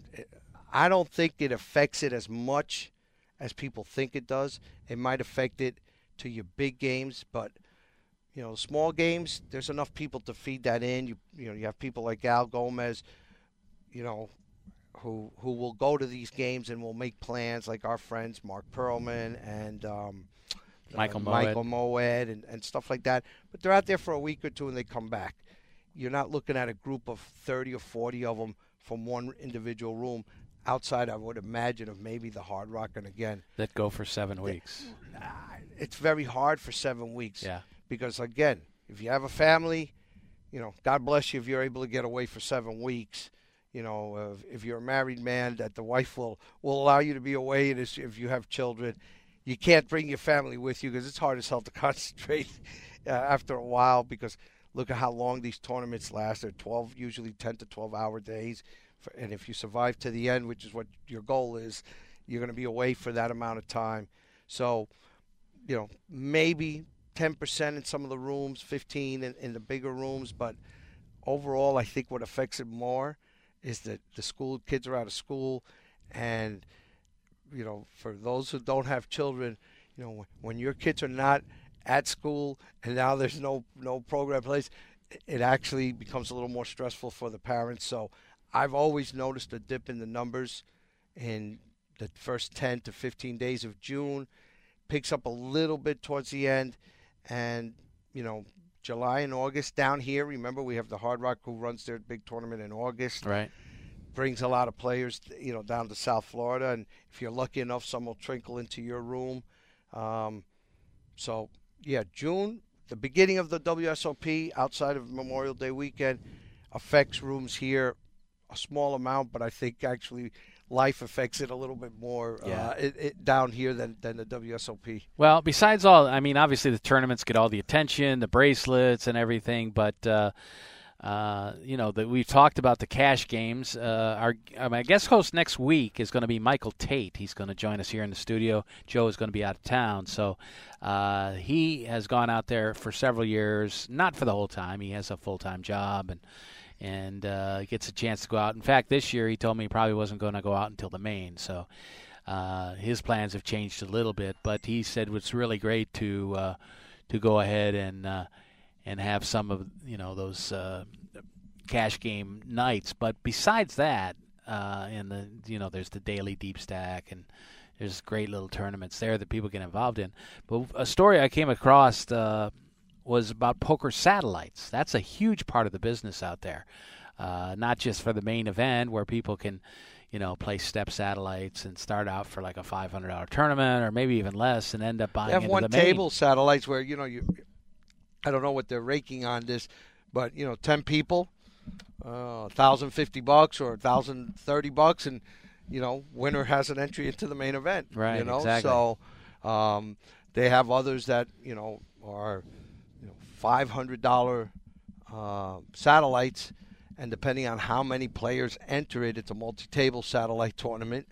[SPEAKER 2] I don't think it affects it as much as people think it does. It might affect it to your big games, but you know, small games, there's enough people to feed that in. You you know, you have people like Al Gomez, you know, who who will go to these games and will make plans like our friends Mark Perlman and um,
[SPEAKER 1] Michael
[SPEAKER 2] uh,
[SPEAKER 1] Moed.
[SPEAKER 2] Michael Moed and, and stuff like that. But they're out there for a week or two and they come back. You're not looking at a group of 30 or 40 of them from one individual room. Outside, I would imagine of maybe the Hard Rock, and again,
[SPEAKER 1] That go for seven weeks.
[SPEAKER 2] it's very hard for seven weeks.
[SPEAKER 1] Yeah.
[SPEAKER 2] Because again, if you have a family, you know, God bless you if you're able to get away for seven weeks. You know, uh, if you're a married man, that the wife will will allow you to be away, and if if you have children, you can't bring your family with you because it's hard as hell to concentrate uh, after a while. Because look at how long these tournaments last. They're 12, usually 10 to 12 hour days, For- and if you survive to the end, which is what your goal is, you're going to be away for that amount of time. So, you know, maybe 10% in some of the rooms, 15 in, in the bigger rooms, but overall, I think what affects it more is that the school kids are out of school, and you know, for those who don't have children, you know, when your kids are not at school and now there's no no program place, it actually becomes a little more stressful for the parents. So, I've always noticed a dip in the numbers in the first 10 to 15 days of June, picks up a little bit towards the end, and you know July and August down here. Remember, we have the Hard Rock who runs their big tournament in August.
[SPEAKER 1] Right.
[SPEAKER 2] Brings a lot of players, you know, down to South Florida, and if you're lucky enough, some will trickle into your room. Um, so yeah, June, the beginning of the WSOP outside of Memorial Day weekend affects rooms here a small amount, but I think actually life affects it a little bit more
[SPEAKER 1] Yeah.
[SPEAKER 2] uh, it, it, down here than, than the WSOP.
[SPEAKER 1] Well, besides all, I mean, obviously the tournaments get all the attention, the bracelets and everything, but uh, uh, you know, the, we've talked about the cash games. Uh, our, uh, my guest host next week is going to be Michael Tate. He's going to join us here in the studio. Joe is going to be out of town, so uh, he has gone out there for several years, not for the whole time. He has a full time job and and uh, gets a chance to go out. In fact, this year he told me he probably wasn't going to go out until the main. So uh, his plans have changed a little bit, but he said it's really great to uh, to go ahead and uh, and have some of you know those uh, cash game nights. But besides that, uh, and the you know there's the daily deep stack and there's great little tournaments there that people get involved in. But a story I came across was about poker satellites. That's a huge part of the business out there, uh, not just for the main event where people can, you know, play step satellites and start out for like a five hundred dollar tournament or maybe even less and end up buying
[SPEAKER 2] They have
[SPEAKER 1] into
[SPEAKER 2] one
[SPEAKER 1] the main.
[SPEAKER 2] table satellites where you know you. I don't know what they're raking on this, but you know, ten people, uh, thousand fifty bucks or thousand thirty bucks, and you know, winner has an entry into the main event.
[SPEAKER 1] Right,
[SPEAKER 2] You know,
[SPEAKER 1] exactly.
[SPEAKER 2] so um, they have others that you know are you know five hundred dollar uh, satellites, and depending on how many players enter it, it's a multi-table satellite tournament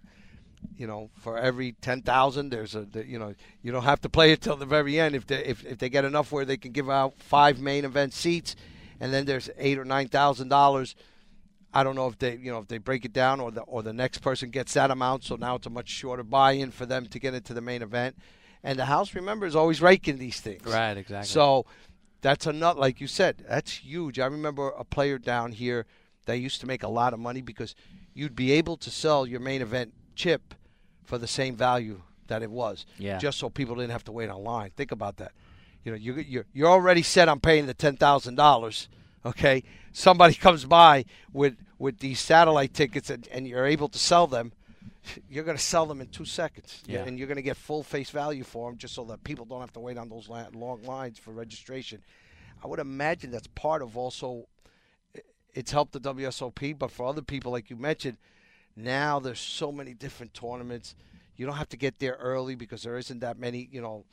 [SPEAKER 2] you know, for every ten thousand, there's a, the, you know, you don't have to play it till the very end. If they if, if they get enough where they can give out five main event seats, and then there's eight or nine thousand dollars. I don't know if they, you know, if they break it down or the or the next person gets that amount. So now it's a much shorter buy-in for them to get into the main event. And the house, remember, is always raking these things.
[SPEAKER 1] Right, exactly.
[SPEAKER 2] So that's a nut, like you said, that's huge. I remember a player down here that used to make a lot of money because you'd be able to sell your main event chip for the same value that it was.
[SPEAKER 1] Yeah.
[SPEAKER 2] Just so people didn't have to wait online. Think about that. You know, you you're you're already set on paying the ten thousand dollars. Okay, somebody comes by with with these satellite tickets and, and you're able to sell them. You're going to sell them in two seconds,
[SPEAKER 1] Yeah.
[SPEAKER 2] and you're going to get full face value for them, just so that people don't have to wait on those long lines for registration. I would imagine that's part of also. It's helped the WSOP, but for other people, like you mentioned, now there's so many different tournaments. You don't have to get there early because there isn't that many, you know,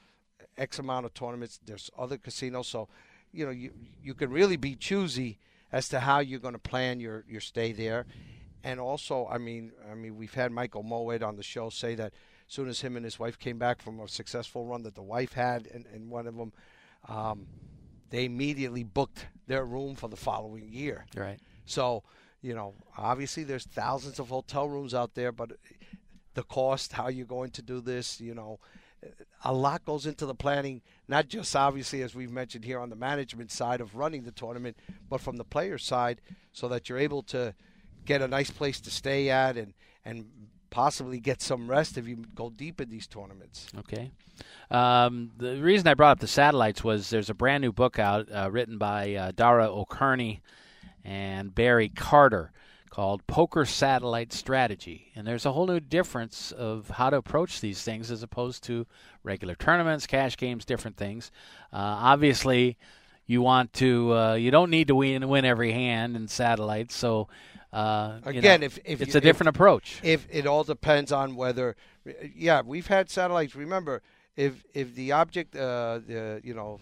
[SPEAKER 2] X amount of tournaments. There's other casinos, so you know you you can really be choosy as to how you're going to plan your your stay there. And also, I mean, I mean, we've had Michael Moed on the show say that as soon as him and his wife came back from a successful run that the wife had in, in one of them, um, they immediately booked their room for the following year.
[SPEAKER 1] right.
[SPEAKER 2] So, you know, obviously there's thousands of hotel rooms out there, but the cost, how you're going to do this, you know, a lot goes into the planning, not just obviously as we've mentioned here on the management side of running the tournament, but from the player side so that you're able to get a nice place to stay at and and possibly get some rest if you go deep in these tournaments.
[SPEAKER 1] Okay. Um, the reason I brought up the satellites was there's a brand new book out uh, written by uh, Dara O'Kearney and Barry Carter called Poker Satellite Strategy. And there's a whole new difference of how to approach these things as opposed to regular tournaments, cash games, different things. Uh, obviously, you want to, uh, you don't need to win, win every hand in satellites. So, uh,
[SPEAKER 2] Again,
[SPEAKER 1] know,
[SPEAKER 2] if- if
[SPEAKER 1] it's
[SPEAKER 2] you-
[SPEAKER 1] a different approach.
[SPEAKER 2] if it all depends on whether yeah we've had satellites remember if if the object uh the you know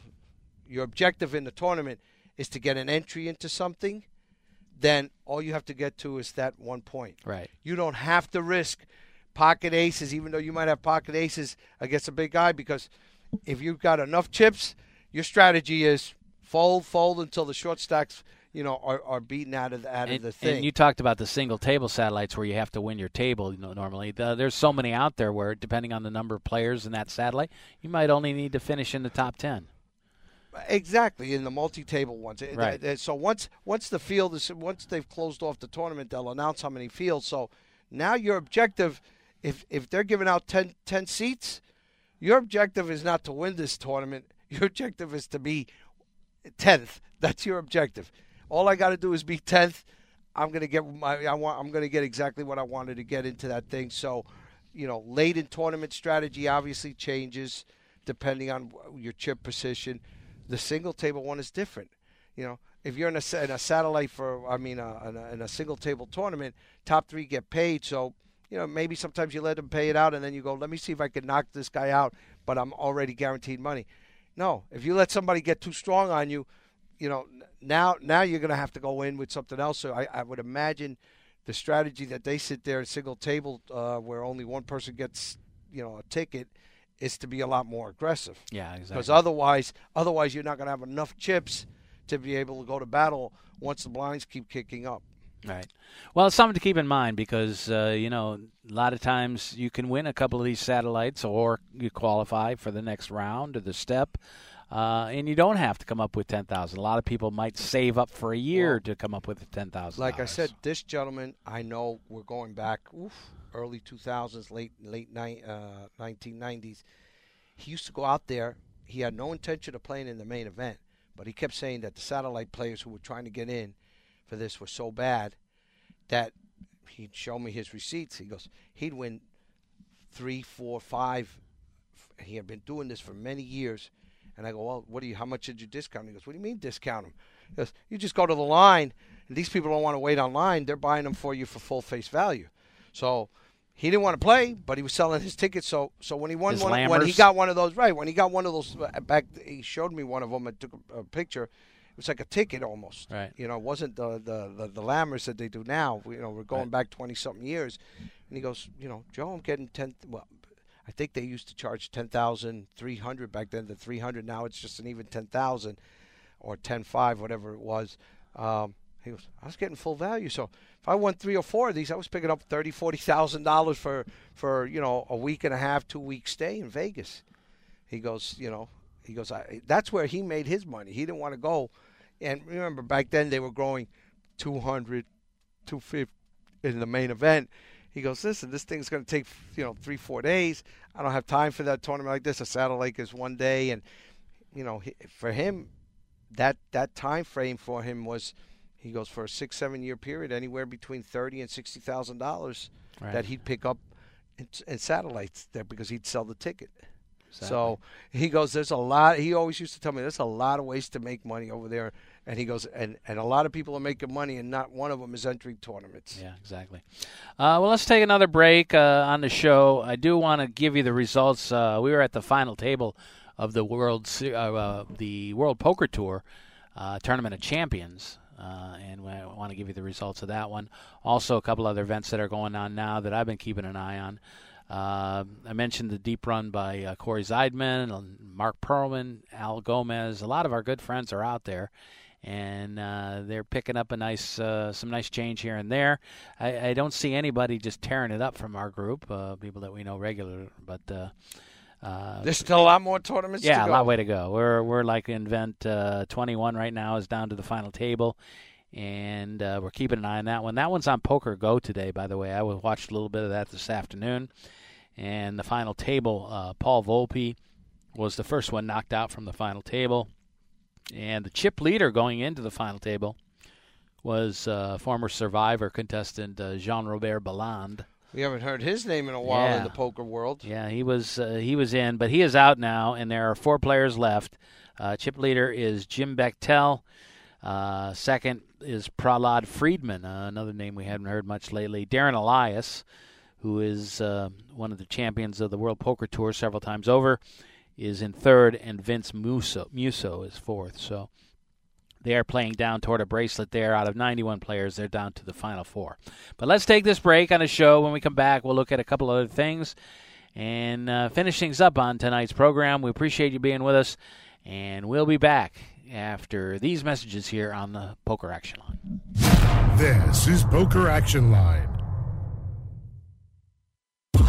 [SPEAKER 2] your objective in the tournament is to get an entry into something then all you have to get to is that one point
[SPEAKER 1] Right.
[SPEAKER 2] you don't have to risk pocket aces even though you might have pocket aces against a big guy because if you've got enough chips your strategy is fold fold until the short stacks you know are, are beaten out of the, out
[SPEAKER 1] and,
[SPEAKER 2] of the thing
[SPEAKER 1] and you talked about the single table satellites where you have to win your table you know, normally. The, there's so many out there where, depending on the number of players in that satellite, you might only need to finish in the top 10.
[SPEAKER 2] Exactly in the multi-table ones.
[SPEAKER 1] Right.
[SPEAKER 2] So once once the field is once they've closed off the tournament, they'll announce how many fields. So now your objective, if if they're giving out 10, 10 seats, your objective is not to win this tournament. Your objective is to be tenth. That's your objective. All I got to do is be tenth. I'm gonna get my. I want. I'm gonna get exactly what I wanted to get into that thing. So, you know, late in tournament strategy obviously changes depending on your chip position. The single table one is different. You know, if you're in a, in a satellite for, I mean, uh, in, a, in a single table tournament, top three get paid. So, you know, maybe sometimes you let them pay it out, and then you go, let me see if I can knock this guy out, but I'm already guaranteed money. No, if you let somebody get too strong on you, you know, now now you're going to have to go in with something else. So I, I would imagine the strategy that they sit there at single table uh, where only one person gets, you know, a ticket is to be a lot more aggressive
[SPEAKER 1] Yeah, exactly.
[SPEAKER 2] because otherwise otherwise you're not going to have enough chips to be able to go to battle once the blinds keep kicking up.
[SPEAKER 1] Right. Well, it's something to keep in mind because uh, you know a lot of times you can win a couple of these satellites, or you qualify for the next round or the step, uh, and you don't have to come up with ten thousand. A lot of people might save up for a year
[SPEAKER 2] Well,
[SPEAKER 1] to come up with the ten thousand.
[SPEAKER 2] Like I said, this gentleman, I know we're going back oof, early 2000s, late late ni- uh, 1990s. He used to go out there. He had no intention of playing in the main event, but he kept saying that the satellite players who were trying to get in for this were so bad that he'd show me his receipts. He goes, he'd win three, four, five. He had been doing this for many years. And I go, well, what do you? How much did you discount? He goes, what do you mean discount them? He goes, you just go to the line, and these people don't want to wait online. They're buying them for you for full face value. So he didn't want to play, but he was selling his tickets. So so when he won
[SPEAKER 1] His
[SPEAKER 2] one, when he got one of those, right? When he got one of those uh, back, he showed me one of them. I took a, a picture. It was like a ticket almost.
[SPEAKER 1] Right.
[SPEAKER 2] You know, it wasn't the the the, the Lammers that they do now. You know, we're going
[SPEAKER 1] Right.
[SPEAKER 2] back twenty something years. And he goes, you know, Joe, I'm getting ten. Well, I think they used to charge ten thousand three hundred back then. The three hundred now it's just an even ten thousand, or ten five, whatever it was. Um, he goes, I was getting full value. So if I won three or four of these, I was picking up thirty, forty thousand dollars for for you know a week and a half, two week stay in Vegas. He goes, you know, he goes, that's where he made his money. He didn't want to go. And remember, back then they were growing 200, 250 in the main event. He goes, listen, this thing's going to take, you know, three, four days. I don't have time for that tournament like this. A satellite is one day. And, you know, for him, that, that time frame for him was, he goes, for a six, seven year period, anywhere between thirty and $60,000 that he'd pick up in, in satellites there because he'd sell the ticket.
[SPEAKER 1] Exactly.
[SPEAKER 2] So he goes, there's a lot. He always used to tell me there's a lot of ways to make money over there. And he goes, and, and a lot of people are making money, and not one of them is entering tournaments.
[SPEAKER 1] Yeah, exactly. Uh, well, let's take another break uh, on the show. I do want to give you the results. Uh, we were at the final table of the World uh, uh, the World Poker Tour uh, Tournament of Champions, uh, and I want to give you the results of that one. Also, a couple other events that are going on now that I've been keeping an eye on. Uh, I mentioned the deep run by uh, Corey Zeidman, Mark Perlman, Al Gomez. A lot of our good friends are out there, and uh, they're picking up a nice, uh, some nice change here and there. I, I don't see anybody just tearing it up from our group, uh, people that we know regular, but. Uh, uh,
[SPEAKER 2] There's still a lot more tournaments
[SPEAKER 1] yeah,
[SPEAKER 2] to
[SPEAKER 1] a lot way to go. We're we're like invent uh, 21 right now is down to the final table, and uh, we're keeping an eye on that one. That one's on Poker Go today, by the way. I watched a little bit of that this afternoon, and the final table, uh, Paul Volpe was the first one knocked out from the final table, and the chip leader going into the final table was uh, former Survivor contestant uh, Jean Robert Bellande.
[SPEAKER 2] We haven't heard his name in a while
[SPEAKER 1] Yeah.
[SPEAKER 2] in the poker world.
[SPEAKER 1] Yeah, he was uh, he was in, but he is out now, and there are four players left. Uh, chip leader is Jim Bechtel. Uh, second is Prahlad Friedman, uh, another name we haven't heard much lately. Darren Elias, who is uh, one of the champions of the World Poker Tour several times over, is in third, and Vince Musso, Musso is fourth. So they are playing down toward a bracelet there. Out of 91 players, they're down to the final four. But let's take this break on the show. When we come back, we'll look at a couple other things and uh, finish things up on tonight's program. We appreciate you being with us, and we'll be back after these messages here on the Poker Action Line.
[SPEAKER 3] This is Poker Action Line.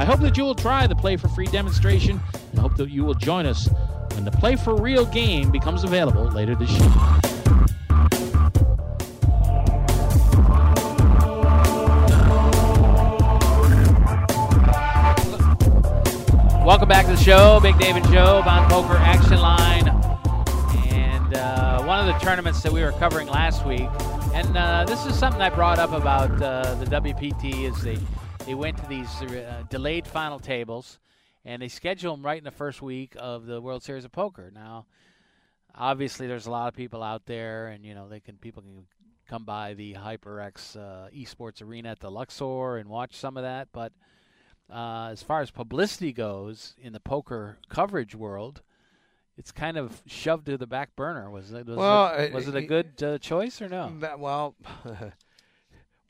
[SPEAKER 1] I hope that you will try the Play for Free demonstration and hope that you will join us when the Play for Real game becomes available later this year. Welcome back to the show. Big Dave and Joe, Bond Poker Action Line. And uh, one of the tournaments that we were covering last week, and uh, this is something I brought up about uh, the WPT, is they, they went to these uh, delayed final tables, and they schedule them right in the first week of the World Series of Poker. Now, obviously, there's a lot of people out there, and you know they can people can come by the HyperX uh, Esports Arena at the Luxor and watch some of that, but – uh, as far as publicity goes in the poker coverage world, it's kind of shoved to the back burner. Was it? Was
[SPEAKER 2] well,
[SPEAKER 1] it, was it a good uh, choice or no?
[SPEAKER 2] Well,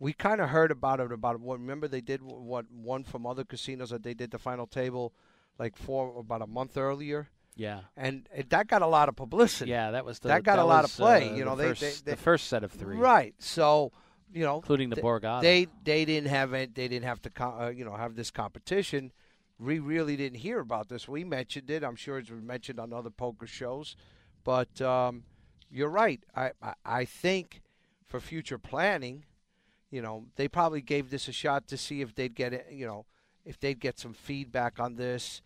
[SPEAKER 2] we kind of heard about it. About what? Remember they did what one from other casinos that they did the final table, like four about a month earlier.
[SPEAKER 1] Yeah,
[SPEAKER 2] and it, that got a lot of publicity.
[SPEAKER 1] Yeah, that was the,
[SPEAKER 2] that got
[SPEAKER 1] that
[SPEAKER 2] a lot
[SPEAKER 1] was,
[SPEAKER 2] of play.
[SPEAKER 1] Uh,
[SPEAKER 2] you know,
[SPEAKER 1] the
[SPEAKER 2] they,
[SPEAKER 1] first,
[SPEAKER 2] they, they,
[SPEAKER 1] the first set of three.
[SPEAKER 2] Right. So you know,
[SPEAKER 1] including the Borgata.
[SPEAKER 2] They they didn't have it. They didn't have to uh, you know have this competition. We really didn't hear about this. We mentioned it. I'm sure it's been mentioned on other poker shows, but um, you're right. I, I I think for future planning, you know, they probably gave this a shot to see if they'd get it. You know, if they'd get some feedback on this,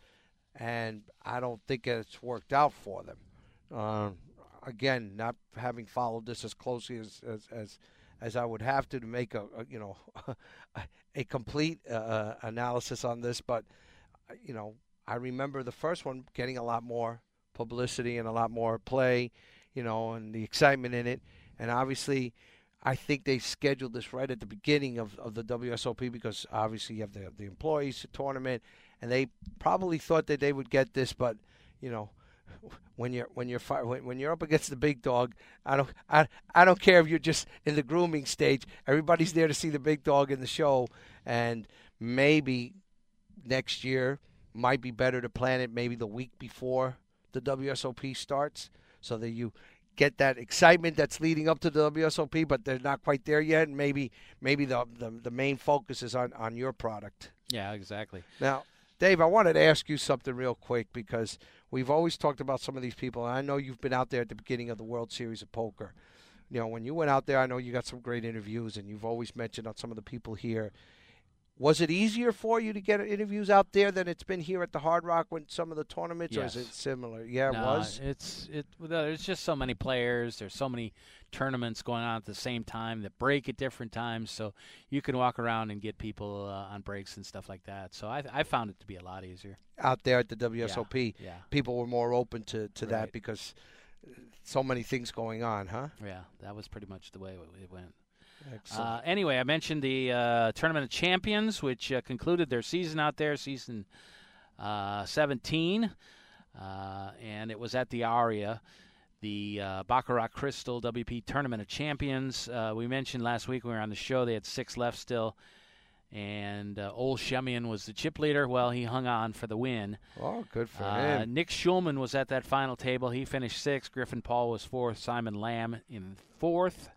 [SPEAKER 2] and I don't think it's worked out for them. Uh, again, not having followed this as closely as, as, as as I would have to to make a, a you know a complete uh, uh, analysis on this. But uh, you know, I remember the first one getting a lot more publicity and a lot more play, you know, and the excitement in it. And obviously, I think they scheduled this right at the beginning of, of the WSOP because obviously you have the the employees tournament, and they probably thought that they would get this, but you know when you're when you're when, you're up against the big dog, I don't I, I don't care if you're just in the grooming stage. Everybody's there to see the big dog in the show, and maybe next year might be better to plan it maybe the week before the WSOP starts, so that you get that excitement that's leading up to the WSOP, but they're not quite there yet. And maybe maybe the, the the main focus is on on your product.
[SPEAKER 1] Yeah, exactly.
[SPEAKER 2] Now, Dave, I wanted to ask you something real quick because we've always talked about some of these people, and I know you've been out there at the beginning of the World Series of Poker. You know, when you went out there, I know you got some great interviews, and you've always mentioned on some of the people here. Was it easier for you to get interviews out there than it's been here at the Hard Rock when some of the tournaments,
[SPEAKER 1] yes.
[SPEAKER 2] or is it similar? Yeah,
[SPEAKER 1] no,
[SPEAKER 2] it was.
[SPEAKER 1] It's it. There's just so many players. There's so many tournaments going on at the same time that break at different times, so you can walk around and get people uh, on breaks and stuff like that. So I, I found it to be a lot easier
[SPEAKER 2] out there at the WSOP.
[SPEAKER 1] Yeah, yeah.
[SPEAKER 2] people were more open to to
[SPEAKER 1] right.
[SPEAKER 2] that because so many things going on, huh?
[SPEAKER 1] Yeah, that was pretty much the way it went.
[SPEAKER 2] Uh,
[SPEAKER 1] anyway, I mentioned the uh, Tournament of Champions, which uh, concluded their season out there. Season uh, 17, uh, and it was at the Aria, the uh, Baccarat Crystal WP Tournament of Champions. Uh, we mentioned last week when we were on the show they had six left still, and uh, Ole Schemion was the chip leader. Well, he hung on for the win.
[SPEAKER 2] Oh, good for
[SPEAKER 1] Uh,
[SPEAKER 2] him.
[SPEAKER 1] Nick Schulman was at that final table. He finished sixth. Griffin Paul was fourth. Simon Lamb in fourth.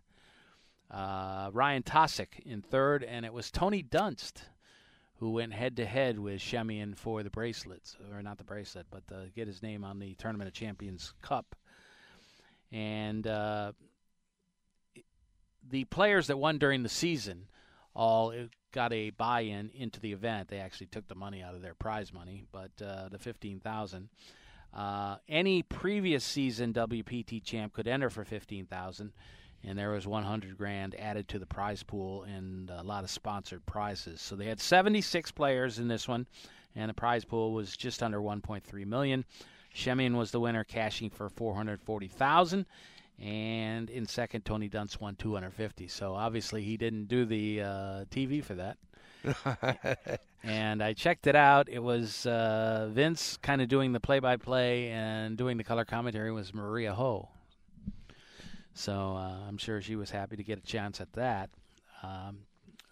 [SPEAKER 1] Uh, Ryan Tosoc in third, and it was Tony Dunst who went head to head with Schemion for the bracelets, or not the bracelet, but uh, get his name on the Tournament of Champions Cup. And uh, the players that won during the season all got a buy-in into the event. They actually took the money out of their prize money, but uh, the fifteen thousand. Uh, any previous season WPT champ could enter for fifteen thousand, and there was one hundred grand added to the prize pool and a lot of sponsored prizes. So they had seventy six players in this one, and the prize pool was just under one point three million. Schemion was the winner, cashing for four hundred forty thousand. And in second, Tony Dunst won 250. So obviously, he didn't do the uh, TV for that. and I checked it out. It was uh, Vince kind of doing the play-by-play and doing the color commentary was Maria Ho. So uh, I'm sure she was happy to get a chance at that. Um,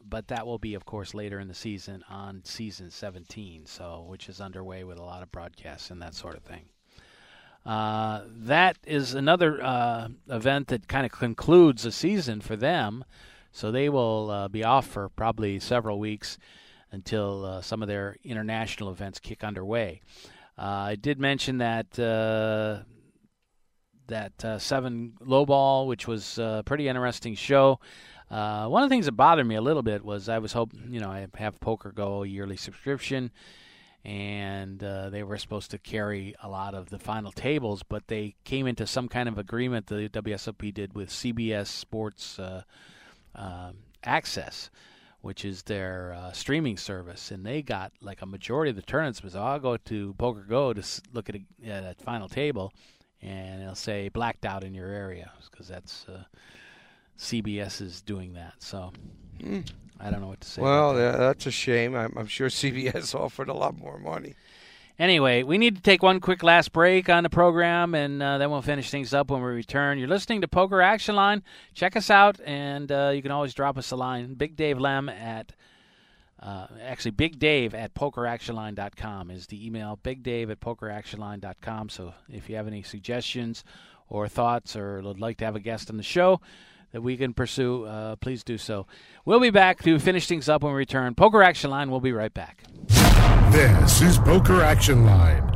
[SPEAKER 1] but that will be, of course, later in the season on season 17, so which is underway with a lot of broadcasts and that sort of thing. Uh, that is another uh, event that kind of concludes the season for them. So they will uh, be off for probably several weeks until uh, some of their international events kick underway. Uh, I did mention that uh, that seven lowball, which was a pretty interesting show. one of the things that bothered me a little bit was I was hoping, you know, I have Poker Go yearly subscription and uh, they were supposed to carry a lot of the final tables, but they came into some kind of agreement the WSOP did with CBS Sports uh, uh, Access, which is their uh, streaming service, and they got like a majority of the tournaments. So I'll go to Poker Go to look at a, at a final table, and it'll say blacked out in your area because that's uh, CBS is doing that. So. Mm. I don't know what to say.
[SPEAKER 2] Well,
[SPEAKER 1] that.
[SPEAKER 2] yeah, that's a shame. I'm, I'm, sure CBS offered a lot more money.
[SPEAKER 1] Anyway, we need to take one quick last break on the program, and uh, then we'll finish things up when we return. You're listening to Poker Action Line. Check us out, and uh, you can always drop us a line. Big Dave Lem at uh, actually Big Dave at PokerActionLine.com is the email. Big Dave at PokerActionLine.com. So if you have any suggestions or thoughts, or would like to have a guest on the show that we can pursue, uh, please do so. We'll be back to finish things up when we return. Poker Action Line, we'll be right back.
[SPEAKER 3] This is Poker Action Line.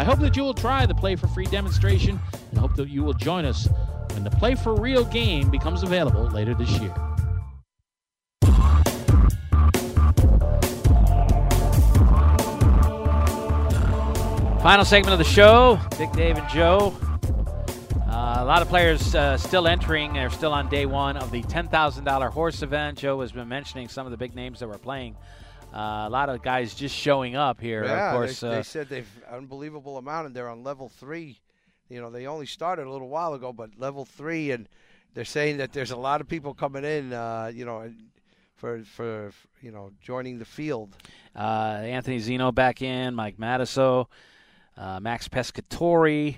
[SPEAKER 1] I hope that you will try the Play for Free demonstration and hope that you will join us when the Play for Real game becomes available later this year. Final segment of the show. Big Dave and Joe. Uh, a lot of players uh, still entering. They're still on day one of the $10,000 horse event. Joe has been mentioning some of the big names that were playing. Uh, a lot of guys just showing up here.
[SPEAKER 2] Yeah,
[SPEAKER 1] of course,
[SPEAKER 2] they,
[SPEAKER 1] uh,
[SPEAKER 2] they said they've unbelievable amount, and they're on level three. You know, they only started a little while ago, but level three, and they're saying that there's a lot of people coming in. Uh, you know, for for you know joining the field.
[SPEAKER 1] uh, Anthony Zinno back in, Mike Matusow, uh, Max Pescatori,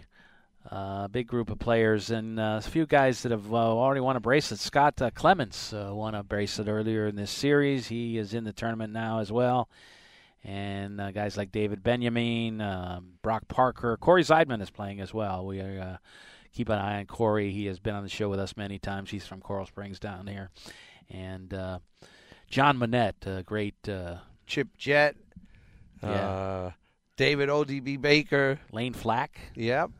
[SPEAKER 1] uh, big group of players, and uh, a few guys that have uh, already won a bracelet. Scott uh, Clements uh, won a bracelet earlier in this series. He is in the tournament now as well. And uh, guys like David Benjamin, um, Brock Parker, Corey Zeidman is playing as well. We uh, keep an eye on Corey. He has been on the show with us many times. He's from Coral Springs down here. And uh, John Monette, a great uh,
[SPEAKER 2] Chip Jett,
[SPEAKER 1] Yeah.
[SPEAKER 2] uh, David ODB Baker.
[SPEAKER 1] Lane Flack.
[SPEAKER 2] Yep.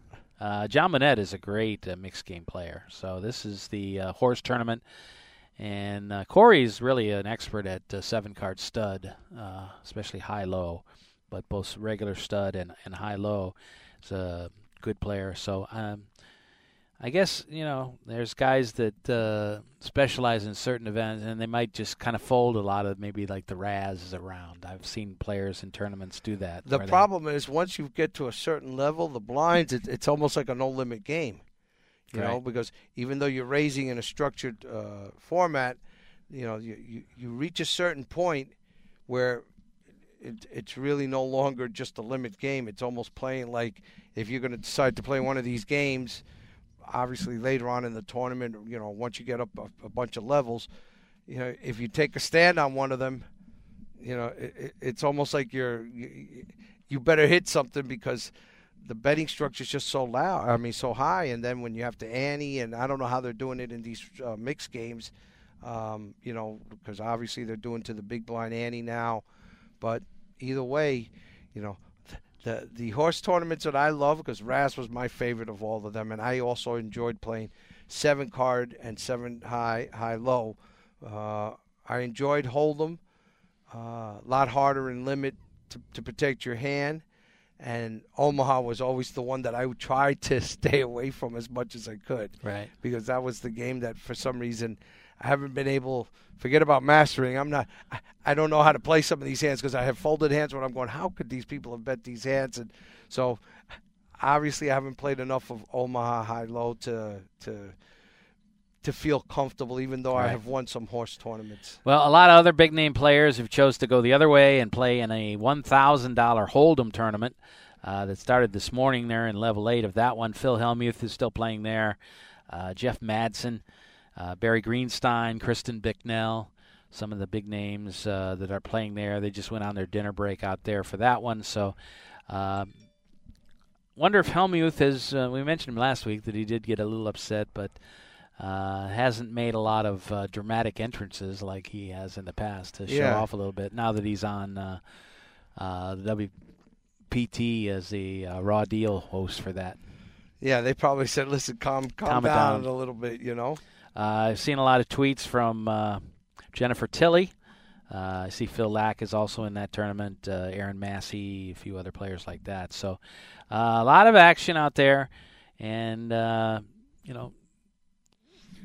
[SPEAKER 1] Uh, John Monette is a great uh, mixed game player. So this is the uh, horse tournament, and uh, Corey's really an expert at uh, seven card stud, uh, especially high low, but both regular stud and, and high low. Is a good player. So um, I guess you know there's guys that uh, specialize in certain events, and they might just kind of fold a lot of maybe like the Razz around. I've seen players in tournaments do that.
[SPEAKER 2] The
[SPEAKER 1] where they-
[SPEAKER 2] problem is once you get to a certain level, the blinds, it, it's almost like a no limit game. You know, because even though you're raising in a structured uh, format, you know, you, you, you reach a certain point where it, it's really no longer just a limit game. It's almost playing like if you're going to decide to play one of these games, obviously later on in the tournament, you know, once you get up a, a bunch of levels, you know, if you take a stand on one of them, you know, it, it, it's almost like you're you, you better hit something because the betting structure is just so loud. I mean, so high, and then when you have to ante, and I don't know how they're doing it in these uh, mixed games, um, you know, because obviously they're doing to the big blind ante now, but either way, you know. The, the horse tournaments that I love because Razz was my favorite of all of them, and I also enjoyed playing seven card and seven high high low. Uh, I enjoyed Hold'em, uh, a lot harder in limit to, to protect your hand. And Omaha was always the one that I would try to stay away from as much as I could
[SPEAKER 1] right.
[SPEAKER 2] because that was the game that for some reason I haven't been able. Forget about mastering. I'm not. I, I don't know how to play some of these hands because I have folded hands when I'm going. How could these people have bet these hands? And so, obviously, I haven't played enough of Omaha high low to to to feel comfortable. Even though I have won some horse tournaments.
[SPEAKER 1] Well, a lot of other big name players have chose to go the other way and play in a one thousand dollar Hold'em tournament uh, that started this morning there in level eight of that one. Phil Hellmuth is still playing there. Uh, Jeff Madsen, uh, Barry Greenstein, Kristen Bicknell, some of the big names uh, that are playing there. They just went on their dinner break out there for that one. So. Uh, Wonder if Hellmuth has. Uh, we mentioned him last week that he did get a little upset, but uh, hasn't made a lot of uh, dramatic entrances like he has in the past to show
[SPEAKER 2] Yeah.
[SPEAKER 1] off a little bit. Now that he's on uh, uh, the WPT as the uh, Raw Deal host for that,
[SPEAKER 2] Yeah, they probably said, "Listen, calm, calm,
[SPEAKER 1] Calm
[SPEAKER 2] down,
[SPEAKER 1] down.
[SPEAKER 2] a little bit," you know.
[SPEAKER 1] Uh, I've seen a lot of tweets from uh, Jennifer Tilly. Uh, I see Phil Laak is also in that tournament. Uh, Aaron Massey, a few other players like that. So uh, a lot of action out there, and uh, you know,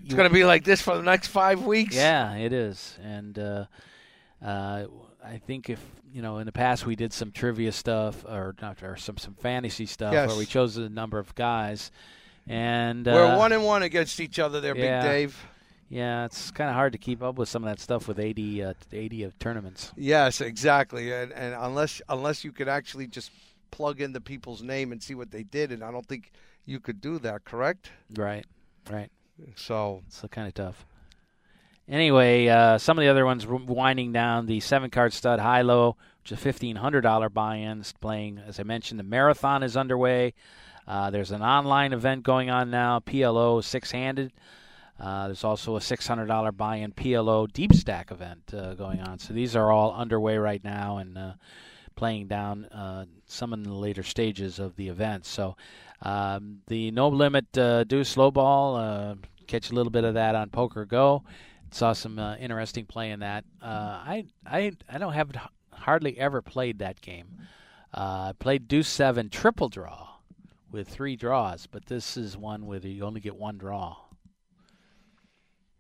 [SPEAKER 2] It's going to be like this for the next five weeks.
[SPEAKER 1] Yeah, it is, and uh, uh, I think if you know in the past we did some trivia stuff or not or some some fantasy stuff
[SPEAKER 2] Yes.
[SPEAKER 1] where we chose a number of guys, and
[SPEAKER 2] we're
[SPEAKER 1] uh,
[SPEAKER 2] one and one against each other. There,
[SPEAKER 1] yeah.
[SPEAKER 2] Big Dave.
[SPEAKER 1] yeah, it's kind of hard to keep up with some of that stuff with 80, uh, 80 of tournaments.
[SPEAKER 2] Yes, exactly. And and unless unless you could actually just plug in the people's name and see what they did, and I don't think you could do that. Correct.
[SPEAKER 1] Right, right.
[SPEAKER 2] So
[SPEAKER 1] It's kind of tough. Anyway, uh, some of the other ones winding down the seven card stud high low, which is a fifteen hundred dollar buy in. Playing, as I mentioned, the marathon is underway. Uh, there's an online event going on now, PLO six handed. Uh, there's also a six hundred dollar buy in PLO deep stack event uh, going on. So these are all underway right now and uh, playing down uh, some in the later stages of the event. So um, the no limit uh, deuce low ball, catch a little bit of that on Poker Go. Saw some interesting play in that. I I I don't have hardly ever played that game. Uh, played deuce seven triple draw with three draws, but this is one where you only get one draw.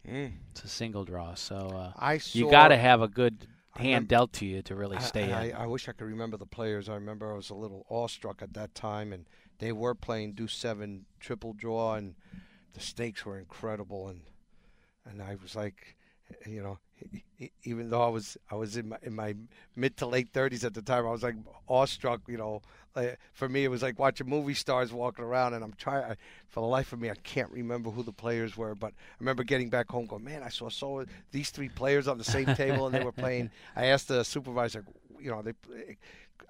[SPEAKER 2] Mm.
[SPEAKER 1] It's a single draw, so uh,
[SPEAKER 2] I
[SPEAKER 1] you got to have a good hand
[SPEAKER 2] remember-
[SPEAKER 1] dealt to you to really
[SPEAKER 2] I-
[SPEAKER 1] stay in.
[SPEAKER 2] I, I wish I could remember the players. I remember I was a little awestruck at that time, and they were playing deuce seven triple draw, and the stakes were incredible, and and I was like, you know, even though I was I was in my in my mid to late thirties at the time, I was like awestruck. You know, like, for me it was like watching movie stars walking around, and I'm trying for the life of me I can't remember who the players were, but I remember getting back home going, man, I saw so these three players on the same table, and they were playing. I asked the supervisor, you know, they.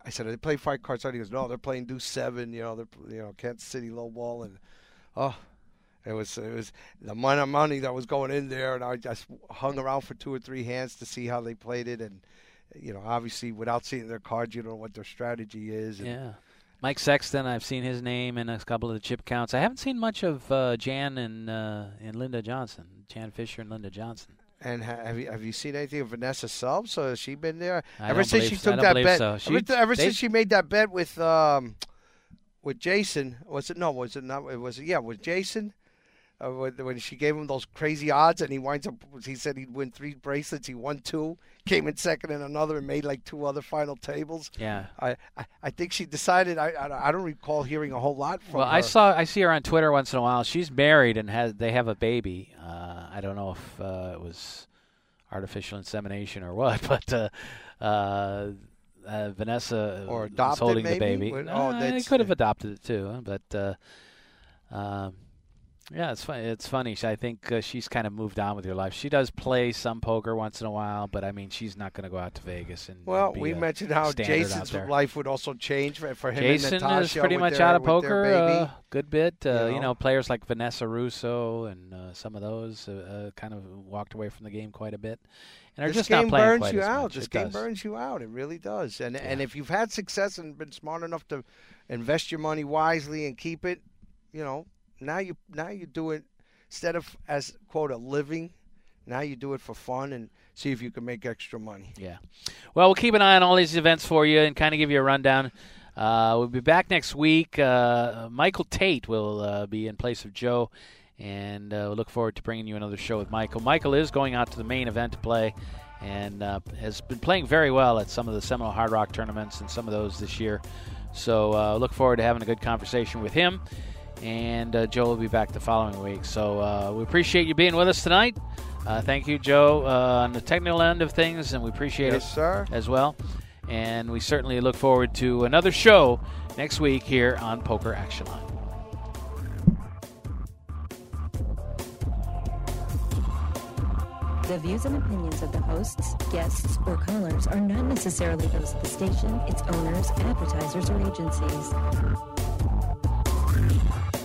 [SPEAKER 2] I said, "Are they play five cards?" He goes, "No, they're playing do seven. You know, they're you know Kansas City low ball, and oh, it was it was the amount of money that was going in there, and I just hung around for two or three hands to see how they played it, and you know, obviously without seeing their cards, you don't know what their strategy is. And
[SPEAKER 1] Yeah. Mike Sexton, I've seen his name in a couple of the chip counts. I haven't seen much of uh, Jan and uh, and Linda Johnson, Jan Fisher and Linda Johnson.
[SPEAKER 2] And ha- have you have you seen anything of Vanessa Selbst? So has she been there
[SPEAKER 1] I
[SPEAKER 2] ever
[SPEAKER 1] don't
[SPEAKER 2] since she
[SPEAKER 1] so.
[SPEAKER 2] Took that bet?
[SPEAKER 1] so.
[SPEAKER 2] ever
[SPEAKER 1] She-
[SPEAKER 2] ever
[SPEAKER 1] they-
[SPEAKER 2] since she made that bet with um, with Jason, was it no? Was it not? Was It yeah, with Jason. Uh, when, she gave him those crazy odds, and he winds up, he said he'd win three bracelets. He won two, came in second in another, and made like two other final tables.
[SPEAKER 1] Yeah.
[SPEAKER 2] I, I, I think she decided. I, I, I don't recall hearing a whole lot from
[SPEAKER 1] Well,
[SPEAKER 2] her.
[SPEAKER 1] I saw I see her on Twitter once in a while. She's married and has they have a baby. Uh, I don't know if uh, it was artificial insemination or what, but uh, uh, uh, Vanessa
[SPEAKER 2] Or adopted,
[SPEAKER 1] holding the baby.
[SPEAKER 2] Oh,
[SPEAKER 1] they could have adopted it too, but uh, um, yeah, it's funny. It's funny. I think uh, she's kind of moved on with her life. She does play some poker once in a while, but I mean, she's not going to go out to Vegas and
[SPEAKER 2] Well, we
[SPEAKER 1] a
[SPEAKER 2] mentioned how Jason's life would also change for, for him
[SPEAKER 1] Jason is pretty much
[SPEAKER 2] their-
[SPEAKER 1] out of poker
[SPEAKER 2] baby.
[SPEAKER 1] uh, good bit. Uh,
[SPEAKER 2] You
[SPEAKER 1] you,
[SPEAKER 2] know?
[SPEAKER 1] know, players like Vanessa Rousso and uh, some of those uh, uh, kind of walked away from the game quite a bit, and are
[SPEAKER 2] this
[SPEAKER 1] just
[SPEAKER 2] game
[SPEAKER 1] not playing
[SPEAKER 2] burns
[SPEAKER 1] quite
[SPEAKER 2] you
[SPEAKER 1] as
[SPEAKER 2] out.
[SPEAKER 1] much.
[SPEAKER 2] This
[SPEAKER 1] It
[SPEAKER 2] game
[SPEAKER 1] does.
[SPEAKER 2] burns you out. It really does. And and if you've had success and been smart enough to invest your money wisely and keep it, you know, now you now you do it instead of as quote a living. Now you do it for fun and see if you can make extra money.
[SPEAKER 1] Yeah. Well, we'll keep an eye on all these events for you and kind of give you a rundown. Uh, we'll be back next week. Uh, Michael Tate will uh, be in place of Joe, and uh, we look forward to bringing you another show with Michael. Michael is going out to the main event to play and uh, has been playing very well at some of the Seminole Hard Rock tournaments and some of those this year. So uh, look forward to having a good conversation with him. And uh, Joe will be back the following week. So uh, we appreciate you being with us tonight. Uh, thank you, Joe, uh, on the technical end of things, and we appreciate
[SPEAKER 2] Yes,
[SPEAKER 1] it
[SPEAKER 2] sir.
[SPEAKER 1] as well. And we certainly look forward to another show next week here on Poker Action Line.
[SPEAKER 6] The views and opinions of the hosts, guests, or callers are not necessarily those of the station, its owners, advertisers, or agencies. Supreme.